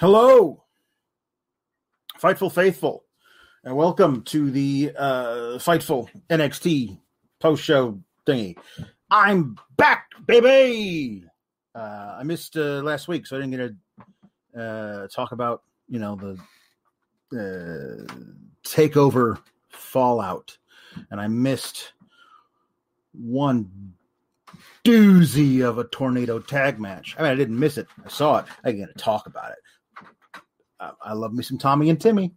Hello, Fightful Faithful, and welcome to the uh, Fightful NXT post show thingy. I'm back, baby. Uh, I missed uh, last week, so I didn't get to uh, talk about you know the uh, takeover fallout, and I missed one doozy of a tornado tag match. I mean, I didn't miss it; I saw it. I get to talk about it. I love me some Tommy and Timmy.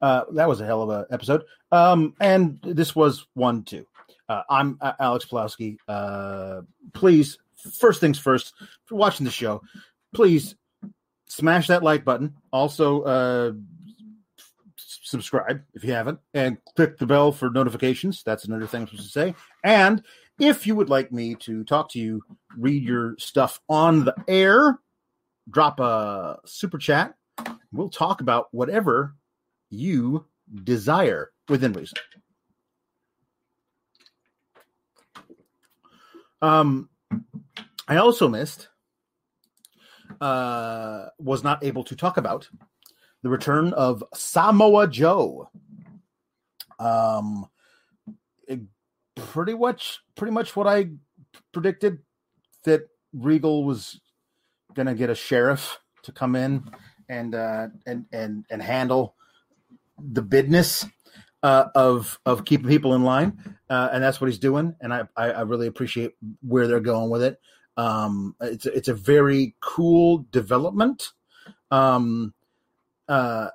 Uh, that was a hell of a episode. Um, and this was one too. Uh, I'm uh, Alex Pulowski. Uh, please, first things first, for watching the show, please smash that like button. Also, uh, subscribe if you haven't, and click the bell for notifications. That's another thing I'm supposed to say. And if you would like me to talk to you, read your stuff on the air, drop a super chat We'll talk about whatever you desire within reason. Um, I also missed, uh, was not able to talk about the return of Samoa Joe. Um, pretty much, pretty much what I predicted that Regal was gonna get a sheriff to come in and uh, and and and handle the business uh, of of keeping people in line, uh, and that's what he's doing. And I, I, I really appreciate where they're going with it. Um, it's it's a very cool development. Um, uh,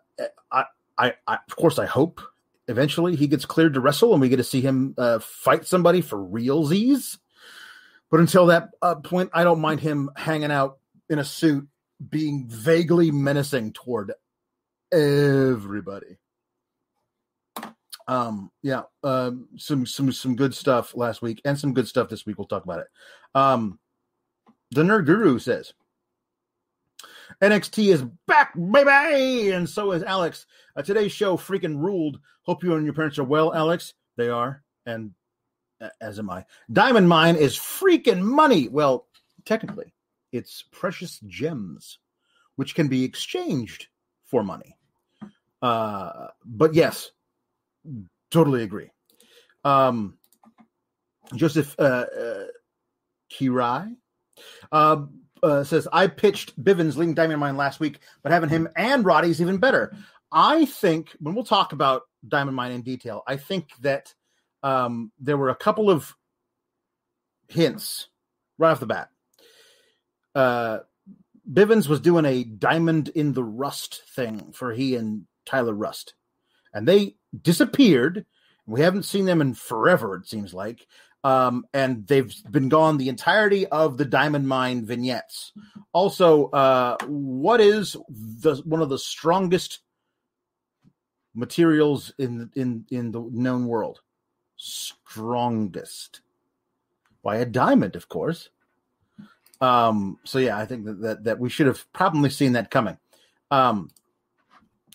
I, I, I of course I hope eventually he gets cleared to wrestle and we get to see him uh, fight somebody for realsies. But until that uh, point, I don't mind him hanging out in a suit being vaguely menacing toward everybody. Um, yeah, um, some some some good stuff last week and some good stuff this week. We'll talk about it. Um, the Nerd Guru says NXT is back, baby, and so is Alex. Uh, today's show freaking ruled. Hope you and your parents are well, Alex. They are, and uh, as am I. Diamond Mine is freaking money. Well, technically, it's precious gems, which can be exchanged for money. Uh, but yes, totally agree. Um, Joseph uh, uh, Kirai uh, uh, says, I pitched Bivens leading Diamond Mine last week, but having him and Roddy is even better. I think when we'll talk about Diamond Mine in detail, I think that um, there were a couple of hints right off the bat uh, Bivens was doing a diamond in the rust thing for he and Tyler Rust, and they disappeared. We haven't seen them in forever, it seems like. Um, and they've been gone the entirety of the diamond mine vignettes. Also, uh, what is the one of the strongest materials in in in the known world? Strongest. Why a diamond, of course. Um, so yeah, I think that, that that we should have probably seen that coming. Um,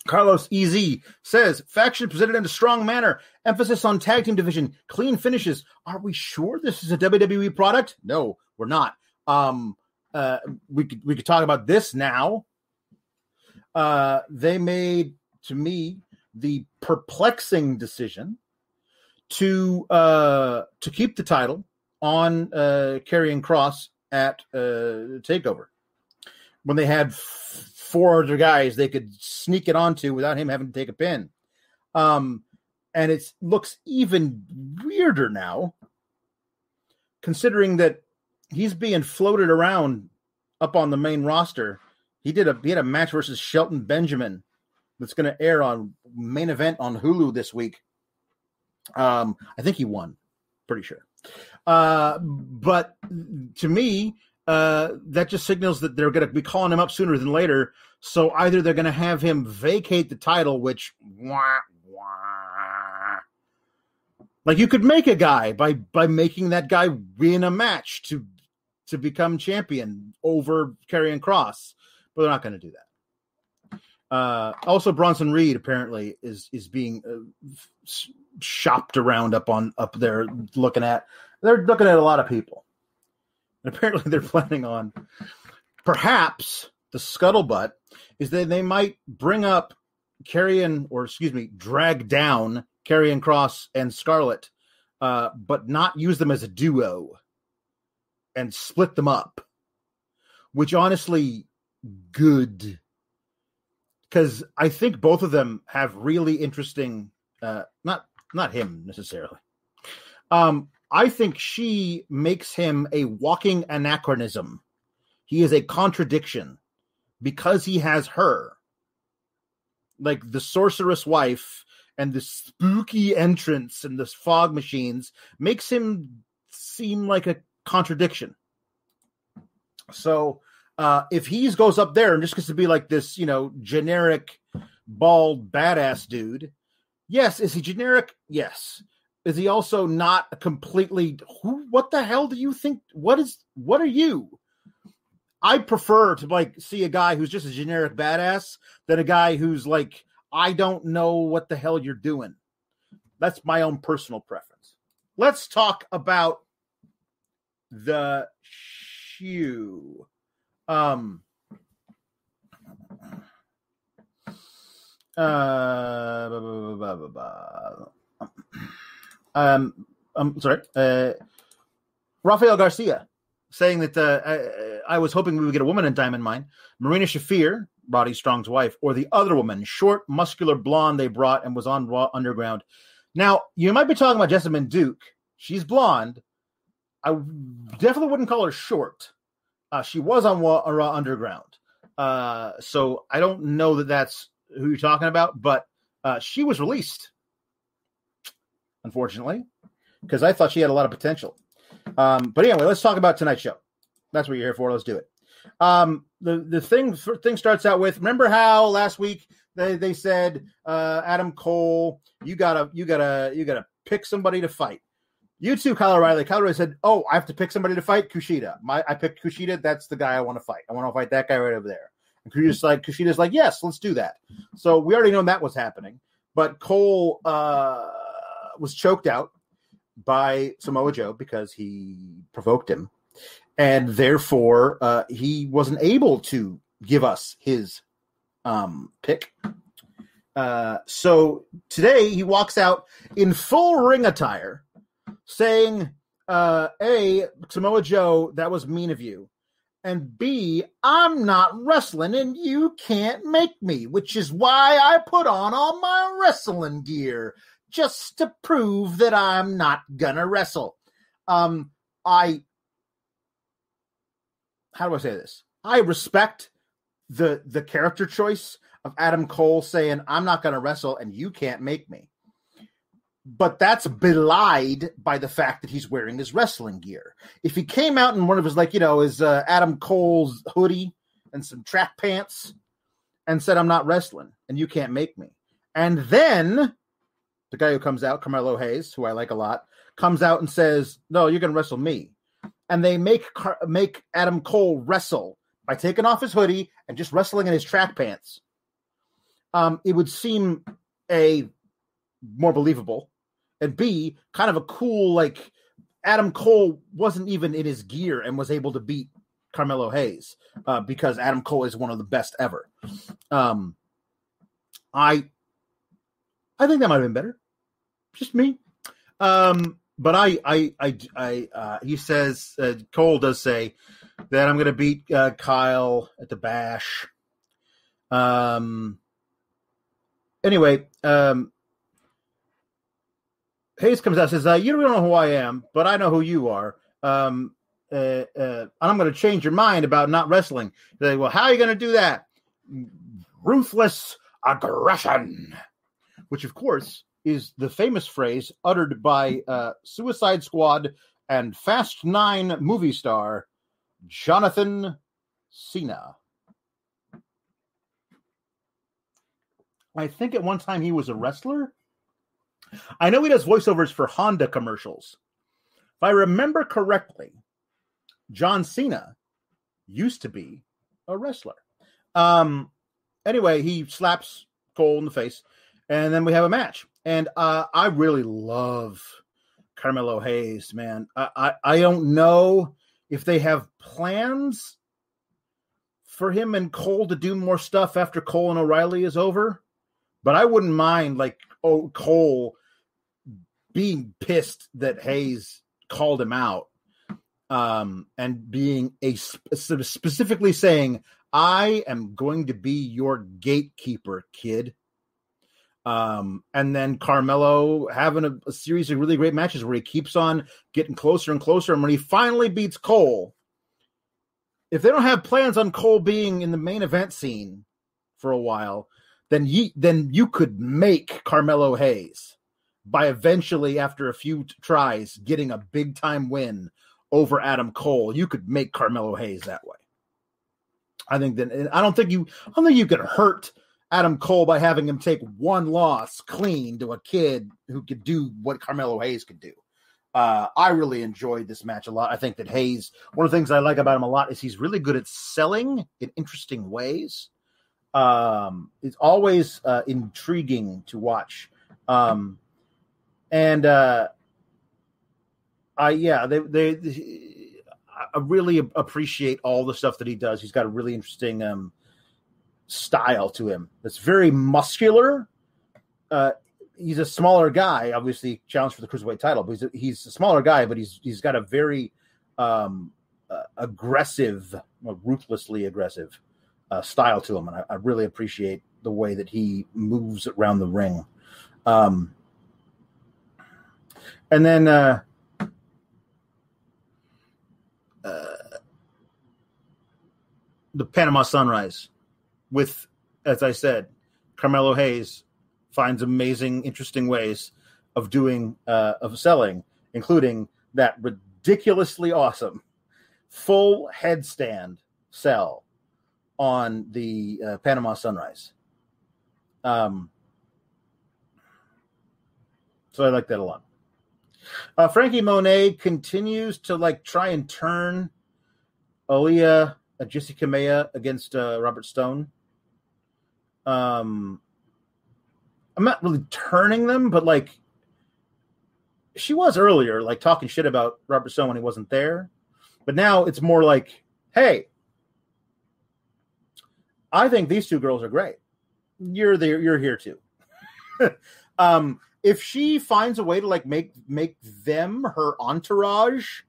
Carlos EZ says faction presented in a strong manner, emphasis on tag team division, clean finishes. Are we sure this is a WWE product? No, we're not. Um, uh, we could we could talk about this now. Uh, they made to me the perplexing decision to uh to keep the title on uh Karrion Kross at uh Takeover when they had four other guys they could sneak it onto without him having to take a pin. Um, and it looks even weirder now, considering that he's being floated around up on the main roster. He did a he had a match versus Shelton Benjamin that's going to air on main event on Hulu this week. Um, I think he won, pretty sure. Uh, but to me, uh, that just signals that they're going to be calling him up sooner than later. So either they're going to have him vacate the title, which wah, wah. like you could make a guy by by making that guy win a match to to become champion over Karrion Kross, but they're not going to do that. Uh, also, Bronson Reed apparently is is being uh, shopped around up on up there, looking at. They're looking at a lot of people. And apparently, they're planning on perhaps the scuttlebutt is that they might bring up Karrion, or excuse me, drag down Karrion Kross and Scarlet, uh, but not use them as a duo and split them up, which honestly, good. Because I think both of them have really interesting, uh, not not him necessarily. Um, I think she makes him a walking anachronism. He is a contradiction because he has her. Like the sorceress wife and the spooky entrance and the fog machines makes him seem like a contradiction. So uh if he goes up there and just gets to be like this, you know, generic bald badass dude, yes, is he generic? Yes. Is he also not completely who what the hell do you think what is what are you? I prefer to like see a guy who's just a generic badass than a guy who's like, I don't know what the hell you're doing. That's my own personal preference. Let's talk about the shoe. Um, uh, um, I'm sorry. Uh, Rafael Garcia saying that uh, I, I, was hoping we would get a woman in Diamond Mine. Marina Shafir, Roddy Strong's wife, or the other woman, short, muscular blonde they brought and was on Raw Underground. Now, you might be talking about Jessamyn Duke. She's blonde. I definitely wouldn't call her short. Uh, she was on Raw, Raw Underground. Uh, so I don't know that that's who you're talking about, but uh, she was released, unfortunately, because I thought she had a lot of potential. Um, but anyway, let's talk about tonight's show. That's what you're here for. Let's do it. Um, the the thing thing starts out with remember how last week they they said uh, Adam Cole, you gotta you gotta you gotta pick somebody to fight. You too, Kyle O'Reilly. Kyle O'Reilly said, "Oh, I have to pick somebody to fight Kushida. My I picked Kushida. That's the guy I want to fight. I want to fight that guy right over there." And Kushida's like, Kushida's like, "Yes, let's do that." So we already know that was happening, but Cole uh, was choked out by Samoa Joe because he provoked him, and therefore uh, he wasn't able to give us his um, pick. Uh, so today he walks out in full ring attire, saying, uh, "A Samoa Joe, that was mean of you." And B, I'm not wrestling and you can't make me, which is why I put on all my wrestling gear just to prove that I'm not gonna wrestle. Um, I how do I say this? I respect the the character choice of Adam Cole saying I'm not gonna wrestle and you can't make me. But that's belied by the fact that he's wearing his wrestling gear. If he came out in one of his like you know his uh, Adam Cole's hoodie and some track pants and said I'm not wrestling and you can't make me, and then the guy who comes out, Carmelo Hayes, who I like a lot, comes out and says, "No, you're going to wrestle me." and they make Car- make Adam Cole wrestle by taking off his hoodie and just wrestling in his track pants, um, it would seem a more believable, and b kind of a cool like Adam Cole wasn't even in his gear and was able to beat Carmelo Hayes uh, because Adam Cole is one of the best ever. Um, I I think that might have been better. Just me. Um, but I, I, I, I uh, he says uh, Cole does say that I'm going to beat uh, Kyle at the bash. Um. Anyway, um, Hayes comes out says, uh, "You don't know who I am, but I know who you are. Um, uh, uh, I'm going to change your mind about not wrestling." They well, how are you going to do that? Ruthless aggression, which of course is the famous phrase uttered by uh, Suicide Squad and Fast Nine movie star Jonathan Cena. I think at one time he was a wrestler. I know he does voiceovers for Honda commercials. If I remember correctly, John Cena used to be a wrestler. Um, anyway, he slaps Cole in the face, and then we have a match. And uh, I really love Carmelo Hayes, man. I, I, I don't know if they have plans for him and Cole to do more stuff after Cole and O'Reilly is over, but I wouldn't mind like oh Cole being pissed that Hayes called him out um, and being a specifically saying, "I am going to be your gatekeeper, kid." Um, and then Carmelo having a, a, series of really great matches where he keeps on getting closer and closer. And when he finally beats Cole, if they don't have plans on Cole being in the main event scene for a while, then he then you could make Carmelo Hayes by eventually, after a few tries, getting a big time win over Adam Cole. You could make Carmelo Hayes that way. I think that I don't think you I don't think you could hurt Adam Cole by having him take one loss clean to a kid who could do what Carmelo Hayes could do. Uh, I really enjoyed this match a lot. I think that Hayes, one of the things I like about him a lot is he's really good at selling in interesting ways. Um, it's always uh, intriguing to watch. Um, and uh, I yeah, they they, they I really appreciate all the stuff that he does. He's got a really interesting um, style to him. That's very muscular. Uh, he's a smaller guy, obviously challenged for the cruiserweight title, but he's a, he's a smaller guy, but he's he's got a very um, uh, aggressive, ruthlessly aggressive uh, style to him, and I, I, really appreciate the way that he moves around the ring. Um, and then uh, uh, the Panama Sunrise with, as I said, Carmelo Hayes finds amazing, interesting ways of doing uh, of selling, including that ridiculously awesome full headstand sell on the uh, Panama Sunrise. Um, so I like that a lot. Uh, Franky Monet continues to like try and turn Aliyah uh, Jessi Kamea against uh, Robert Stone. Um, I'm not really turning them, but like she was earlier, like talking shit about Robert Stone when he wasn't there. But now it's more like, hey, I think these two girls are great. You're there. You're here too. um, if she finds a way to like make make them her entourage,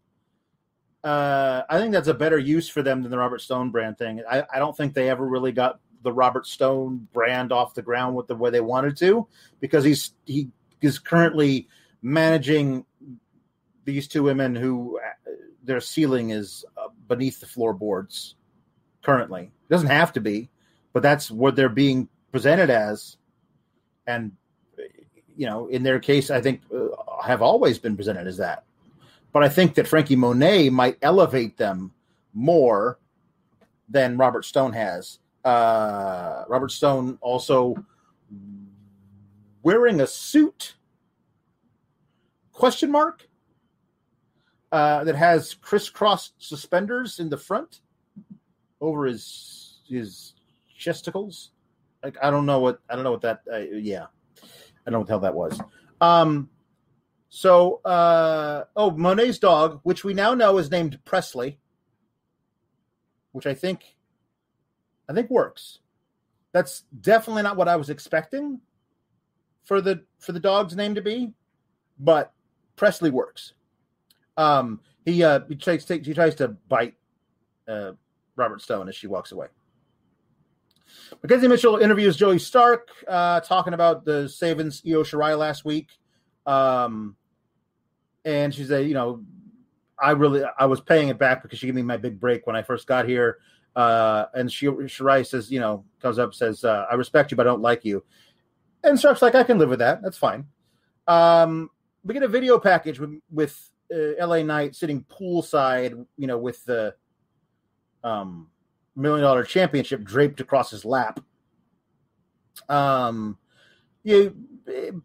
uh, I think that's a better use for them than the Robert Stone brand thing. I, I don't think they ever really got the Robert Stone brand off the ground with the way they wanted to because he's he is currently managing these two women who uh, their ceiling is uh, beneath the floorboards currently. It doesn't have to be, but that's what they're being presented as. And you know, in their case, I think uh, have always been presented as that. But I think that Franky Monet might elevate them more than Robert Stone has. Uh, Robert Stone also wearing a suit? Question mark. uh, that has crisscross suspenders in the front over his his chesticles. Like I don't know what I don't know what that. Uh, yeah, I don't know what the hell that was. Um, so uh, oh, Monet's dog, which we now know is named Presley, which I think I think works. That's definitely not what I was expecting for the for the dog's name to be, but Presley works. Um, he uh, he tries to, he tries to bite uh, Robert Stone as she walks away. Mackenzie Mitchell interviews Zoey Stark, uh, talking about the Savins Io Shirai last week. Um, and she said, you know, I really I was paying it back because she gave me my big break when I first got here. Uh, and she Shirai says, you know, comes up says, uh, I respect you, but I don't like you. And Stark's like, I can live with that. That's fine. Um, we get a video package with, with uh, LA Knight sitting poolside, you know, with the um, million dollar championship draped across his lap. Um, you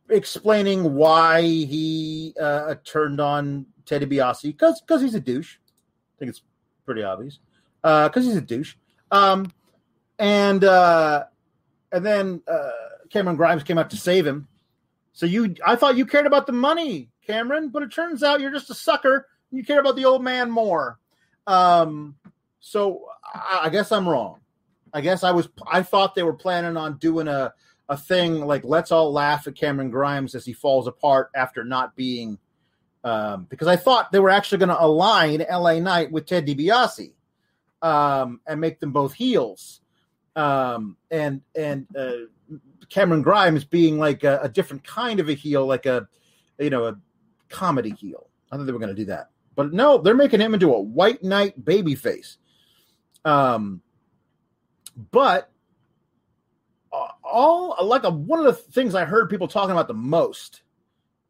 explaining why he uh, turned on Teddy DiBiase because because he's a douche. I think it's pretty obvious. Because uh, he's a douche. Um, and uh, and then uh, Cameron Grimes came out to save him. So you, I thought you cared about the money, Cameron, but it turns out you're just a sucker. You care about the old man more. Um, so I, I guess I'm wrong. I guess I was. I thought they were planning on doing a a thing like let's all laugh at Cameron Grimes as he falls apart after not being. Um, because I thought they were actually going to align LA Knight with Ted DiBiase um, and make them both heels. Um, and and uh, Cameron Grimes being like a, a, different kind of a heel, like a you know a comedy heel. I thought they were going to do that, but no, they're making him into a white knight baby face. Um, but all like a, one of the things I heard people talking about the most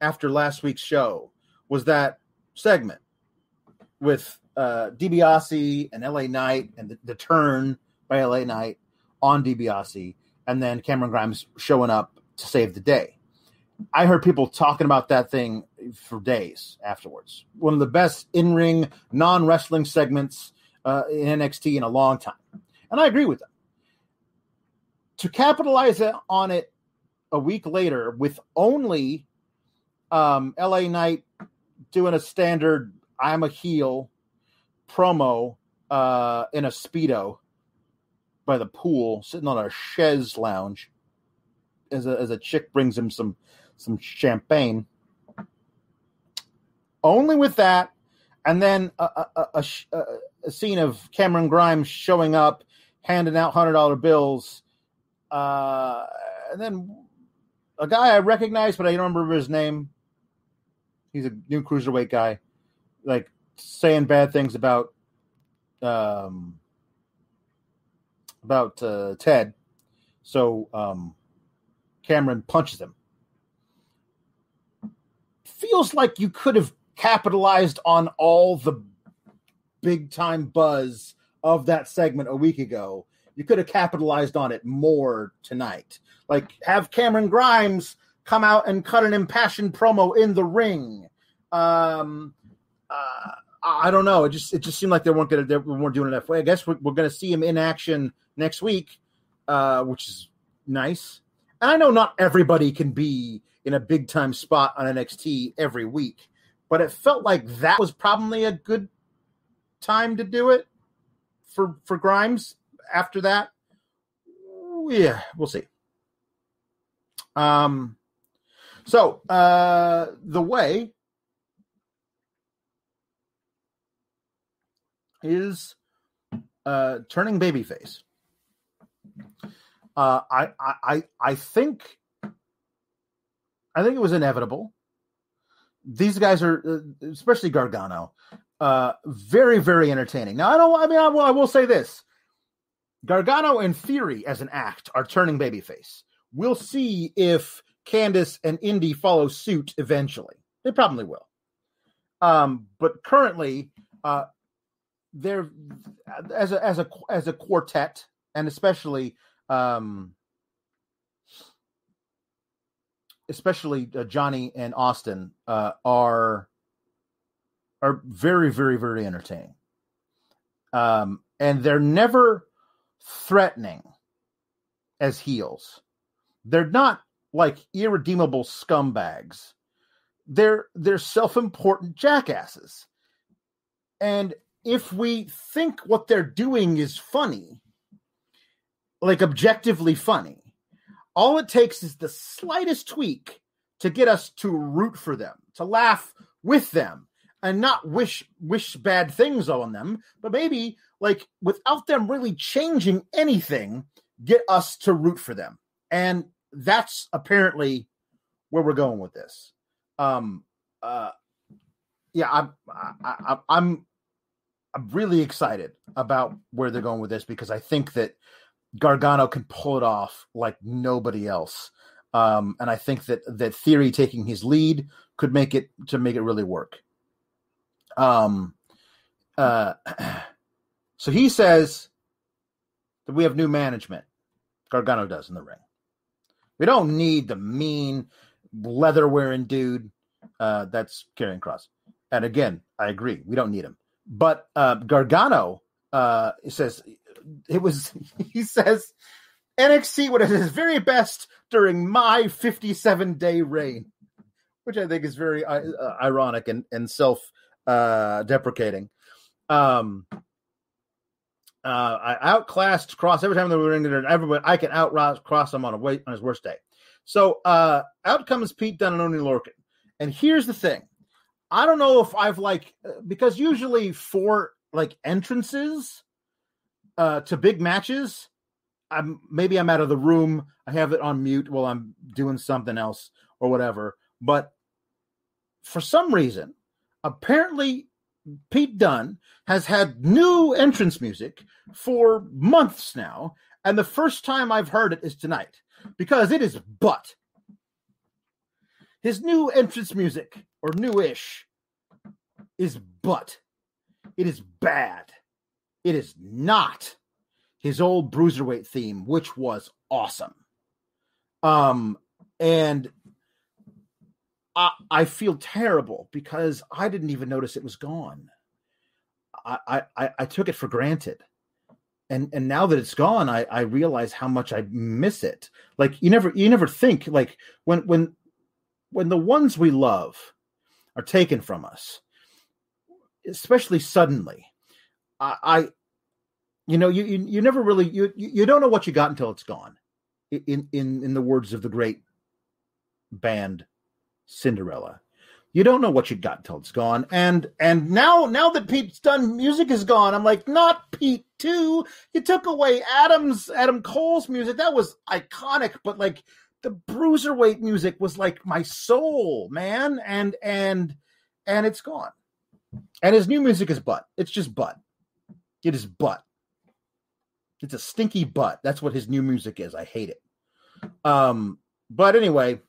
after last week's show was that segment with uh, DiBiase and LA Knight and the, the turn by LA Knight on DiBiase, and then Cameron Grimes showing up to save the day. I heard people talking about that thing for days afterwards. One of the best in ring, non wrestling segments uh, in NXT in a long time. And I agree with them. To capitalize on it a week later with only um, LA Knight doing a standard I'm a heel promo uh, in a Speedo by the pool, sitting on a chaise lounge as a, as a chick brings him some some champagne. Only with that, and then a, a, a, a scene of Cameron Grimes showing up, handing out hundred dollar bills, uh, and then a guy I recognize, but I don't remember his name. He's a new cruiserweight guy, like saying bad things about um, about uh, Ted. So um, Cameron punches him. Feels like you could have capitalized on all the big time buzz of that segment a week ago. You could have capitalized on it more tonight. Like have Cameron Grimes come out and cut an impassioned promo in the ring. Um, uh, I don't know. It just it just seemed like they weren't gonna they weren't doing it that way. I guess we're, we're gonna see him in action next week, uh, which is nice. And I know not everybody can be in a big time spot on NXT every week, but it felt like that was probably a good time to do it for for Grimes. After that, yeah, we'll see. Um, so uh, the way is uh, turning babyface. Uh, I, I, I think, I think it was inevitable. These guys are, uh, especially Gargano, uh, very, very entertaining. Now, I don't. I mean, I will, I will say this: Gargano, in theory, as an act, are turning babyface. We'll see if Candice and Indy follow suit eventually. They probably will. Um, but currently, uh, they're as a as a as a quartet, and especially um, especially uh, Johnny and Austin uh, are are very, very, very entertaining. Um, and they're never threatening as heels. They're not like irredeemable scumbags. They're they're self-important jackasses. And if we think what they're doing is funny, like objectively funny, all it takes is the slightest tweak to get us to root for them, to laugh with them, and not wish wish bad things on them, but maybe like without them really changing anything, get us to root for them. And that's apparently where we're going with this. Um uh yeah, I'm I, I, I'm I'm really excited about where they're going with this because I think that Gargano can pull it off like nobody else. Um, and I think that that theory taking his lead could make it to make it really work. Um, uh, so he says that we have new management. Gargano does in the ring. We don't need the mean leather wearing dude. Uh, that's Karrion Kross. And again, I agree. We don't need him. But uh, Gargano uh, says it was. He says NXT was at its very best during my 57 day reign, which I think is very uh, ironic and and self uh, deprecating. Um, uh, I outclassed Kross every time they were in there. Everybody, I can outcross him on a way, on his worst day. So uh, out comes Pete Dunne and Lorcan. And here's the thing: I don't know if I've like because usually for like entrances uh, to big matches, I'm maybe I'm out of the room. I have it on mute while I'm doing something else or whatever. But for some reason, apparently Pete Dunne has had new entrance music for months now, and the first time I've heard it is tonight because it is butt. His new entrance music, or newish, is butt. It is bad. It is not his old bruiserweight theme, which was awesome. Um, and I, I feel terrible because I didn't even notice it was gone. I, I, I took it for granted. And and now that it's gone, I, I realize how much I miss it. Like you never you never think like when when when the ones we love are taken from us, especially suddenly, I, I you know you, you you never really you you don't know what you got until it's gone. In in in the words of the great band Cinderella. You don't know what you got until it's gone. And and now now that Pete's done, music is gone. I'm like, not Pete too. You took away Adam's Adam Cole's music. That was iconic, but like the bruiserweight music was like my soul, man. And and and it's gone. And his new music is butt. It's just butt. It is butt. It's a stinky butt. That's what his new music is. I hate it. Um, but anyway,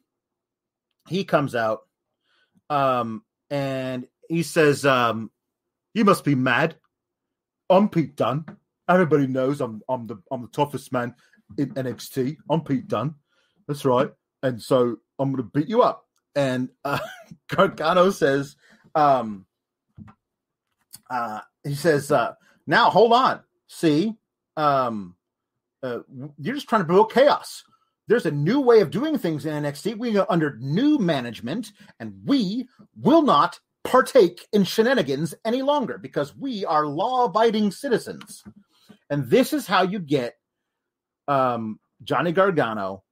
he comes out um, and he says, um, "You must be mad. I'm Pete Dunne. Everybody knows I'm I'm the I'm the toughest man in NXT. I'm Pete Dunne. That's right. And so I'm going to beat you up." And uh, Gargano says, um, uh, "He says, uh, now hold on. See, um, uh, you're just trying to provoke chaos there's a new way of doing things in NXT. We are under new management, and we will not partake in shenanigans any longer because we are law-abiding citizens. And this is how you get um, Johnny Gargano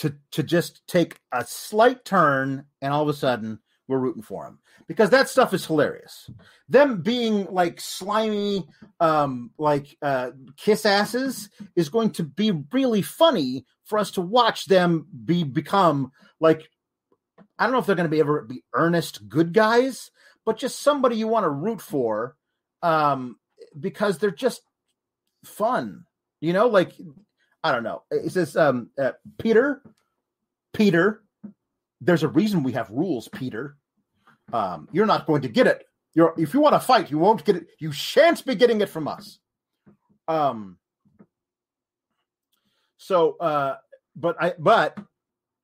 to to just take a slight turn, and all of a sudden we're rooting for him because that stuff is hilarious. Them being like slimy, um, like uh, kiss asses is going to be really funny for us to watch them be become like. I don't know if they're going to be ever be earnest good guys, but just somebody you want to root for, um, because they're just fun. You know, like I don't know. It says um, uh, Peter, Peter. There's a reason we have rules, Peter um, you're not going to get it. You're if you want to fight, you won't get it. You shan't be getting it from us. Um. So, uh, but I but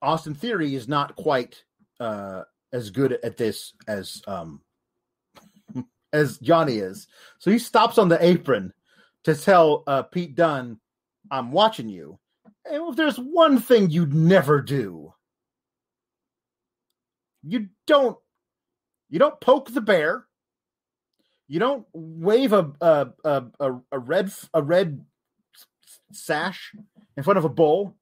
Austin Theory is not quite uh as good at this as um as Johnny is. So he stops on the apron to tell uh, Pete Dunne, I'm watching you. And if there's one thing you'd never do, you don't you don't poke the bear. You don't wave a a a, a red a red sash in front of a bull.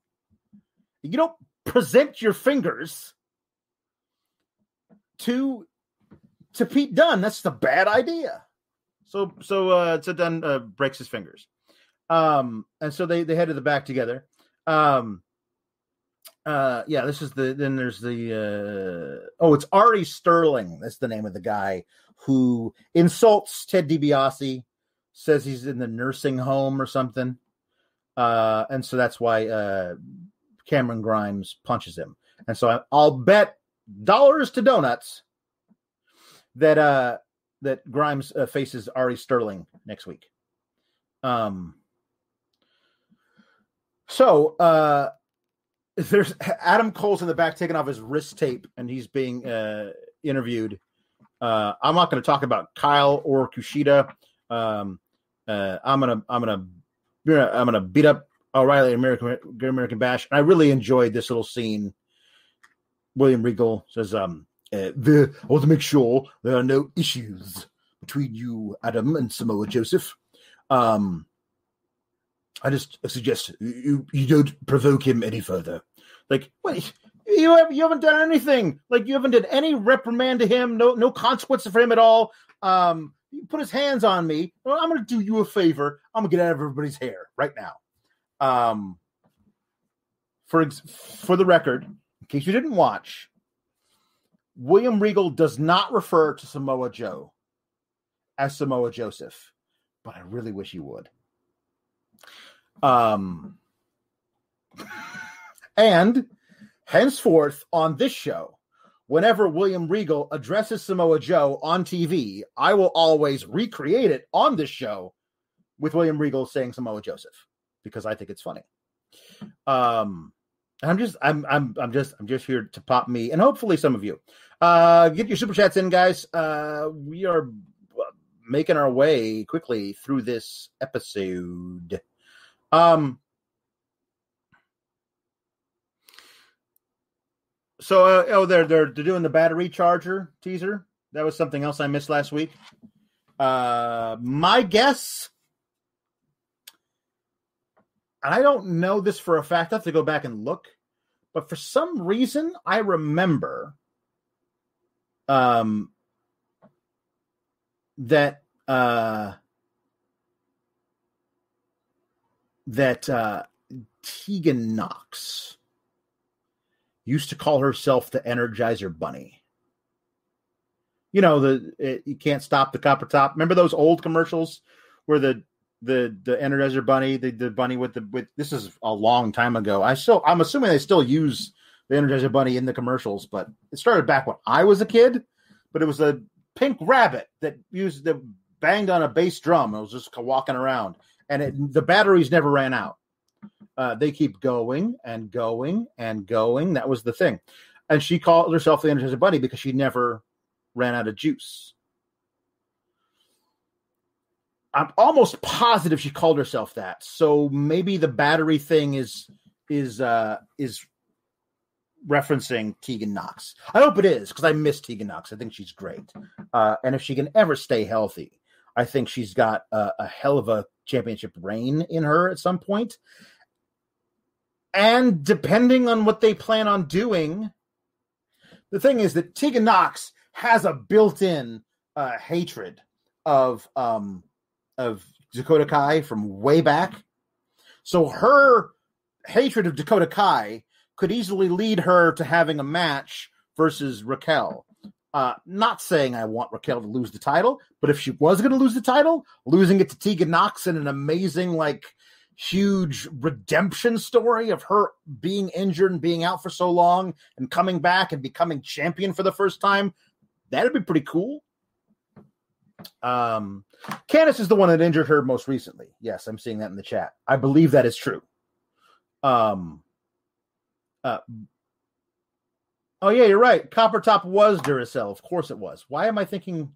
You don't present your fingers to to Pete Dunne. That's the bad idea. So so uh so Dunne uh, breaks his fingers. Um and so they they head to the back together. Um uh yeah this is the then there's the uh oh it's ari sterling that's the name of the guy who insults ted DiBiase says he's in the nursing home or something. Uh and so that's why uh cameron grimes punches him. And so I, i'll bet dollars to donuts that uh that grimes uh, faces ari sterling next week. Um so uh there's Adam Cole's in the back taking off his wrist tape and he's being uh, interviewed. Uh, I'm not going to talk about Kyle or Kushida. Um, uh, I'm gonna I'm gonna I'm gonna beat up O'Reilly American American Bash. And I really enjoyed this little scene. William Regal says, um, uh, I want to make sure there are no issues between you, Adam, and Samoa Joseph. Um, I just suggest you you don't provoke him any further. Like, wait, You have you haven't done anything. Like you haven't done any reprimand to him. No no consequences for him at all. Um, you put his hands on me. Well, I'm going to do you a favor. I'm going to get out of everybody's hair right now. Um, for ex- for the record, in case you didn't watch, William Regal does not refer to Samoa Joe as Samoa Joseph, but I really wish he would. Um, and henceforth on this show, whenever William Regal addresses Samoa Joe on TV, I will always recreate it on this show with William Regal saying Samoa Joseph because I think it's funny. Um, I'm just, I'm, I'm, I'm just, I'm just here to pop me and hopefully some of you. Uh, get your super chats in, guys. Uh, we are making our way quickly through this episode. Um, so uh, oh, they're they're doing the battery charger teaser. That was something else I missed last week. Uh, my guess, and I don't know this for a fact. I have to go back and look, but for some reason, I remember um that uh that uh, Tegan Knox used to call herself the Energizer Bunny. You know the it, you can't stop the copper top. Remember those old commercials where the the the Energizer Bunny, the, the bunny with the with this is a long time ago. I still I'm assuming they still use the Energizer Bunny in the commercials, but it started back when I was a kid. But it was a pink rabbit that used the banged on a bass drum. It was just walking around, and it, the batteries never ran out. Uh, they keep going and going and going. That was the thing. And she called herself the Energizer Bunny because she never ran out of juice. I'm almost positive she called herself that. So maybe the battery thing is is uh is referencing Tegan Knox. I hope it is because I miss Tegan Knox. I think she's great. Uh, and if she can ever stay healthy, I think she's got a, a hell of a championship reign in her at some point. And depending on what they plan on doing, the thing is that Tegan Knox has a built-in uh, hatred of um, of Dakota Kai from way back. So her hatred of Dakota Kai could easily lead her to having a match versus Raquel. Uh, not saying I want Raquel to lose the title, but if she was going to lose the title, losing it to Tegan Knox in an amazing, like, huge redemption story of her being injured and being out for so long and coming back and becoming champion for the first time, that'd be pretty cool. Um, Candice is the one that injured her most recently. Yes, I'm seeing that in the chat. I believe that is true. Um, uh, Oh yeah, you're right. Copper Top was Duracell. Of course it was. Why am I thinking?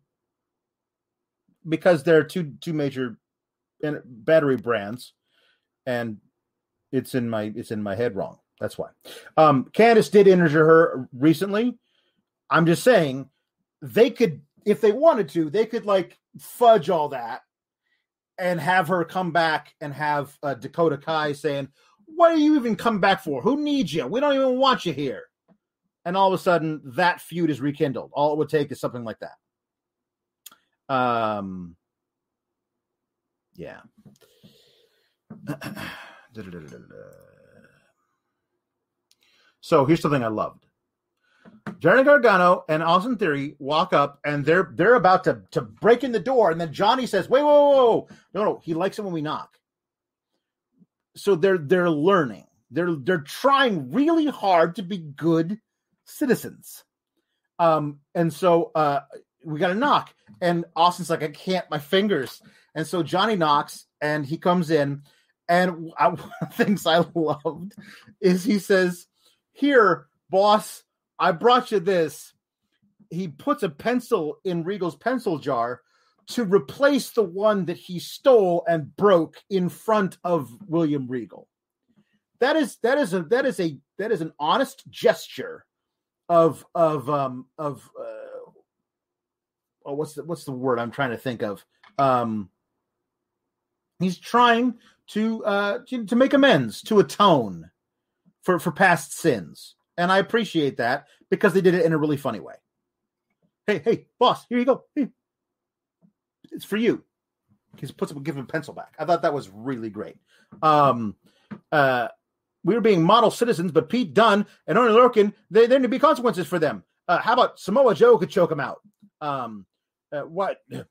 because they're two two major battery brands, and it's in my it's in my head wrong. That's why. Um, Candice did injure her recently. I'm just saying they could, if they wanted to, they could like fudge all that and have her come back and have uh, Dakota Kai saying, "What are you even come back for? Who needs you? We don't even want you here." And all of a sudden, that feud is rekindled. All it would take is something like that. Um, yeah. so here's something I loved. Johnny Gargano and Austin Theory walk up and they're they're about to to break in the door, and then Johnny says, "Wait, whoa, whoa, whoa. no, no, he likes it when we knock." So they're they're learning. They're they're trying really hard to be good citizens. Um, and so uh we got a knock, and Austin's like, "I can't, my fingers." And so Johnny knocks, and he comes in, and I, one of the things I loved is he says, "Here, boss." I brought you this. He puts a pencil in Regal's pencil jar to replace the one that he stole and broke in front of William Regal. That is that is a that is a that is an honest gesture of of um of uh, oh what's the what's the word I'm trying to think of um he's trying to uh to, to make amends to atone for for past sins and I appreciate that because they did it in a really funny way. Hey, hey, boss, here you go. Hey. It's for you. He puts him, give him a pencil back. I thought that was really great. Um, uh, we were being model citizens, but Pete Dunne and Oney Lorcan, they, there need to be consequences for them. Uh, how about Samoa Joe could choke him out? Um, uh, what?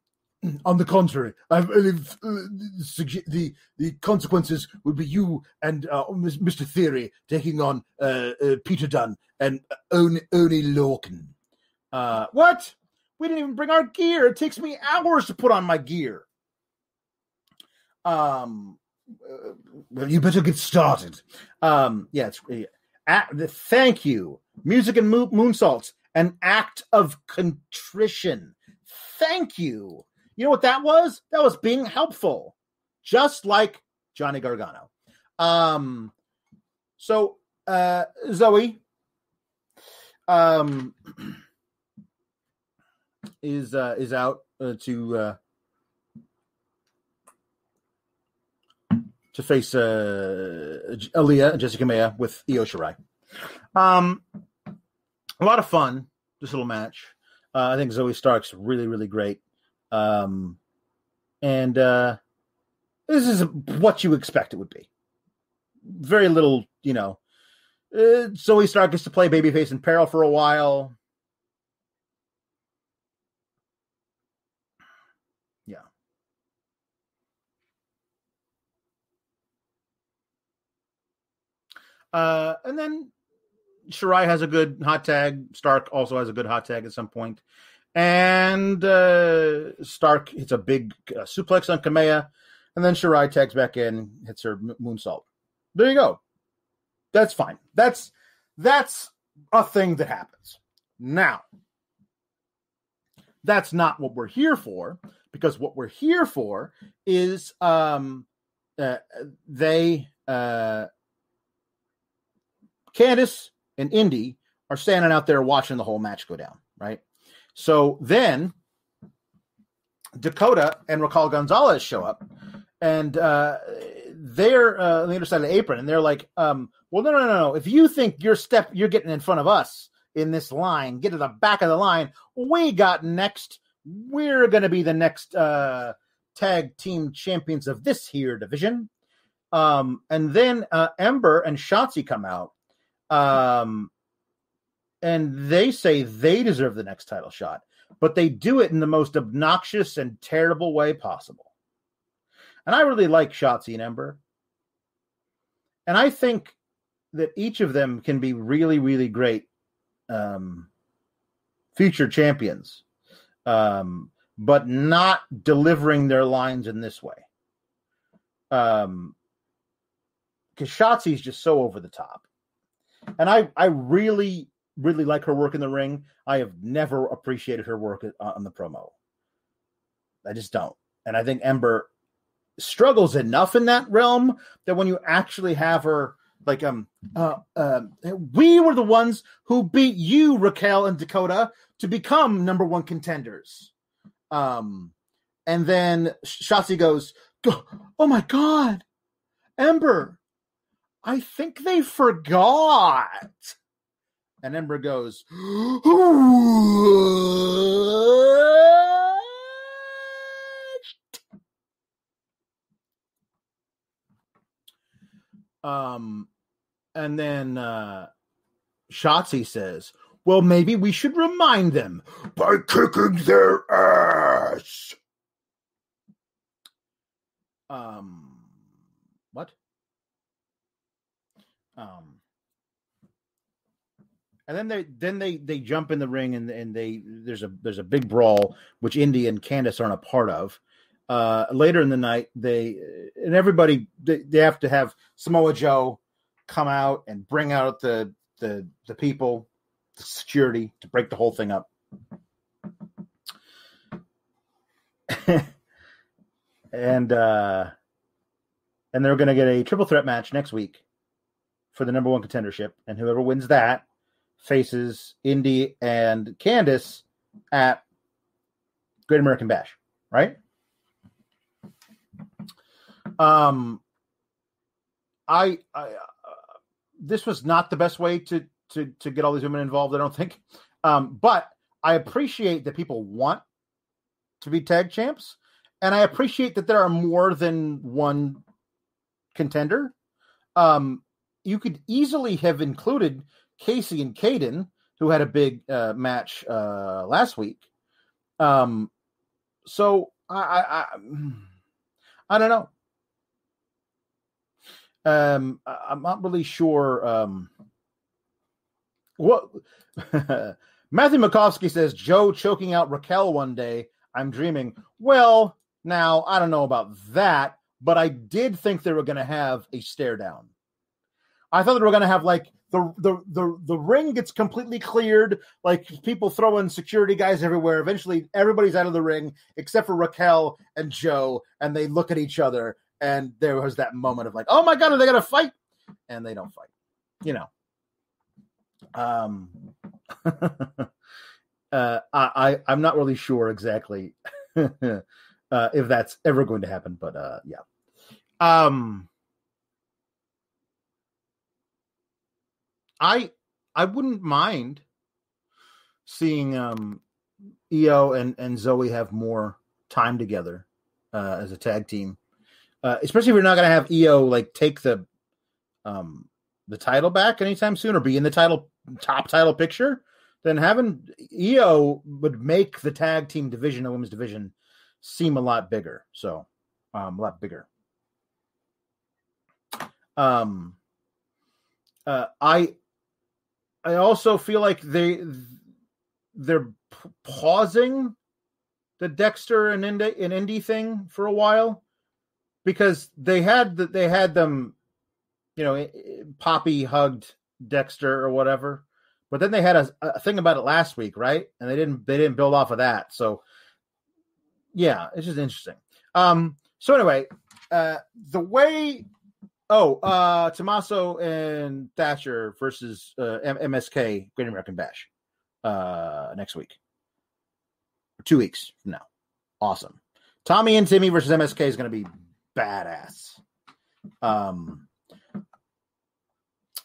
On the contrary, uh, the the consequences would be you and uh, Mr. Theory taking on uh, uh, Peter Dunne and Oney. Uh, what? We didn't even bring our gear. It takes me hours to put on my gear. Um, uh, well, you better get started. Um, yeah, it's uh, thank you. Music and moonsaults, an act of contrition. Thank you. You know what that was? That was being helpful, just like Johnny Gargano. Um, so uh, Zoey um, is uh, is out uh, to uh, to face uh, Aliyah and Jessi Kamea with Io Shirai. Um, a lot of fun. This little match. Uh, I think Zoey Stark's really really great. Um, and uh, this is what you expect it would be. Very little, you know. Uh, Zoey Stark gets to play babyface in peril for a while. Yeah. Uh, and then Shirai has a good hot tag. Stark also has a good hot tag at some point. and uh, Stark hits a big uh, suplex on Kamea, and then Shirai tags back in, hits her moonsault. There you go. That's fine. That's that's a thing that happens. Now, that's not what we're here for, because what we're here for is um, uh, they uh, Candice and Indi are standing out there watching the whole match go down, right? So then Dakota and Raquel Gonzalez show up, and uh, they're uh, on the other side of the apron, and they're like, um, "Well, no, no, no, no. If you think your step, you're getting in front of us in this line, get to the back of the line. We got next. We're going to be the next uh, tag team champions of this here division." Um, and then uh, Ember and Shotzi come out. Um, and they say they deserve the next title shot, but they do it in the most obnoxious and terrible way possible. And I really like Shotzi and Ember. And I think that each of them can be really, really great um, future champions, um, but not delivering their lines in this way. Um, because Shotzi's just so over the top. And I, I really really like her work in the ring. I have never appreciated her work on the promo. I just don't. And I think Ember struggles enough in that realm that when you actually have her like um uh, uh we were the ones who beat you Raquel and Dakota to become number one contenders um and then Shotzi goes oh my god Ember I think they forgot and Ember goes Um, and then uh, Shotzi says, "Well, maybe we should remind them by kicking their ass." Um, what? Um, and then they then they they jump in the ring and and they there's a there's a big brawl which Indi and Candice aren't a part of uh, later in the night, they and everybody they, they have to have Samoa Joe come out and bring out the the the people, the security to break the whole thing up. and uh and they're going to get a triple threat match next week for the number one contendership, and whoever wins that faces Indi and Candice at Great American Bash, right? Um, I, I uh, this was not the best way to to to get all these women involved. I don't think, um, but I appreciate that people want to be tag champs, and I appreciate that there are more than one contender. Um, you could easily have included Kacy and Kayden, who had a big uh, match uh, last week. Um, so I, I, I, I don't know. Um, I'm not really sure. Um, what Matthew Makovsky says Joe choking out Raquel one day. I'm dreaming. Well, now I don't know about that, but I did think they were going to have a stare down. I thought they were going to have like the, the the the ring gets completely cleared, like people throwing security guys everywhere. Eventually, everybody's out of the ring except for Raquel and Joe, and they look at each other and there was that moment of like, oh my god, are they gonna fight? And they don't fight, you know. Um, uh, I, I am not really sure exactly uh, if that's ever going to happen, but uh, yeah. Um, I I wouldn't mind seeing um Io and and Zoey have more time together uh, as a tag team uh, especially if you're not going to have Io like take the um the title back anytime soon or be in the title top title picture, then having Io would make the tag team division, the women's division, seem a lot bigger. So, um, a lot bigger. Um, uh, I, I also feel like they, they're pausing the Dexter and Indi, and Indi thing for a while because they had the, they had them, you know, Poppy hugged Dexter or whatever, but then they had a, a thing about it last week, right? And they didn't they didn't build off of that, so yeah, it's just interesting. Um, so anyway, uh, the way oh uh Tommaso and Thatcher versus uh, MSK Great American Bash uh next week. Two weeks from now. Awesome. Tommy and Timmy versus MSK is going to be badass. Um,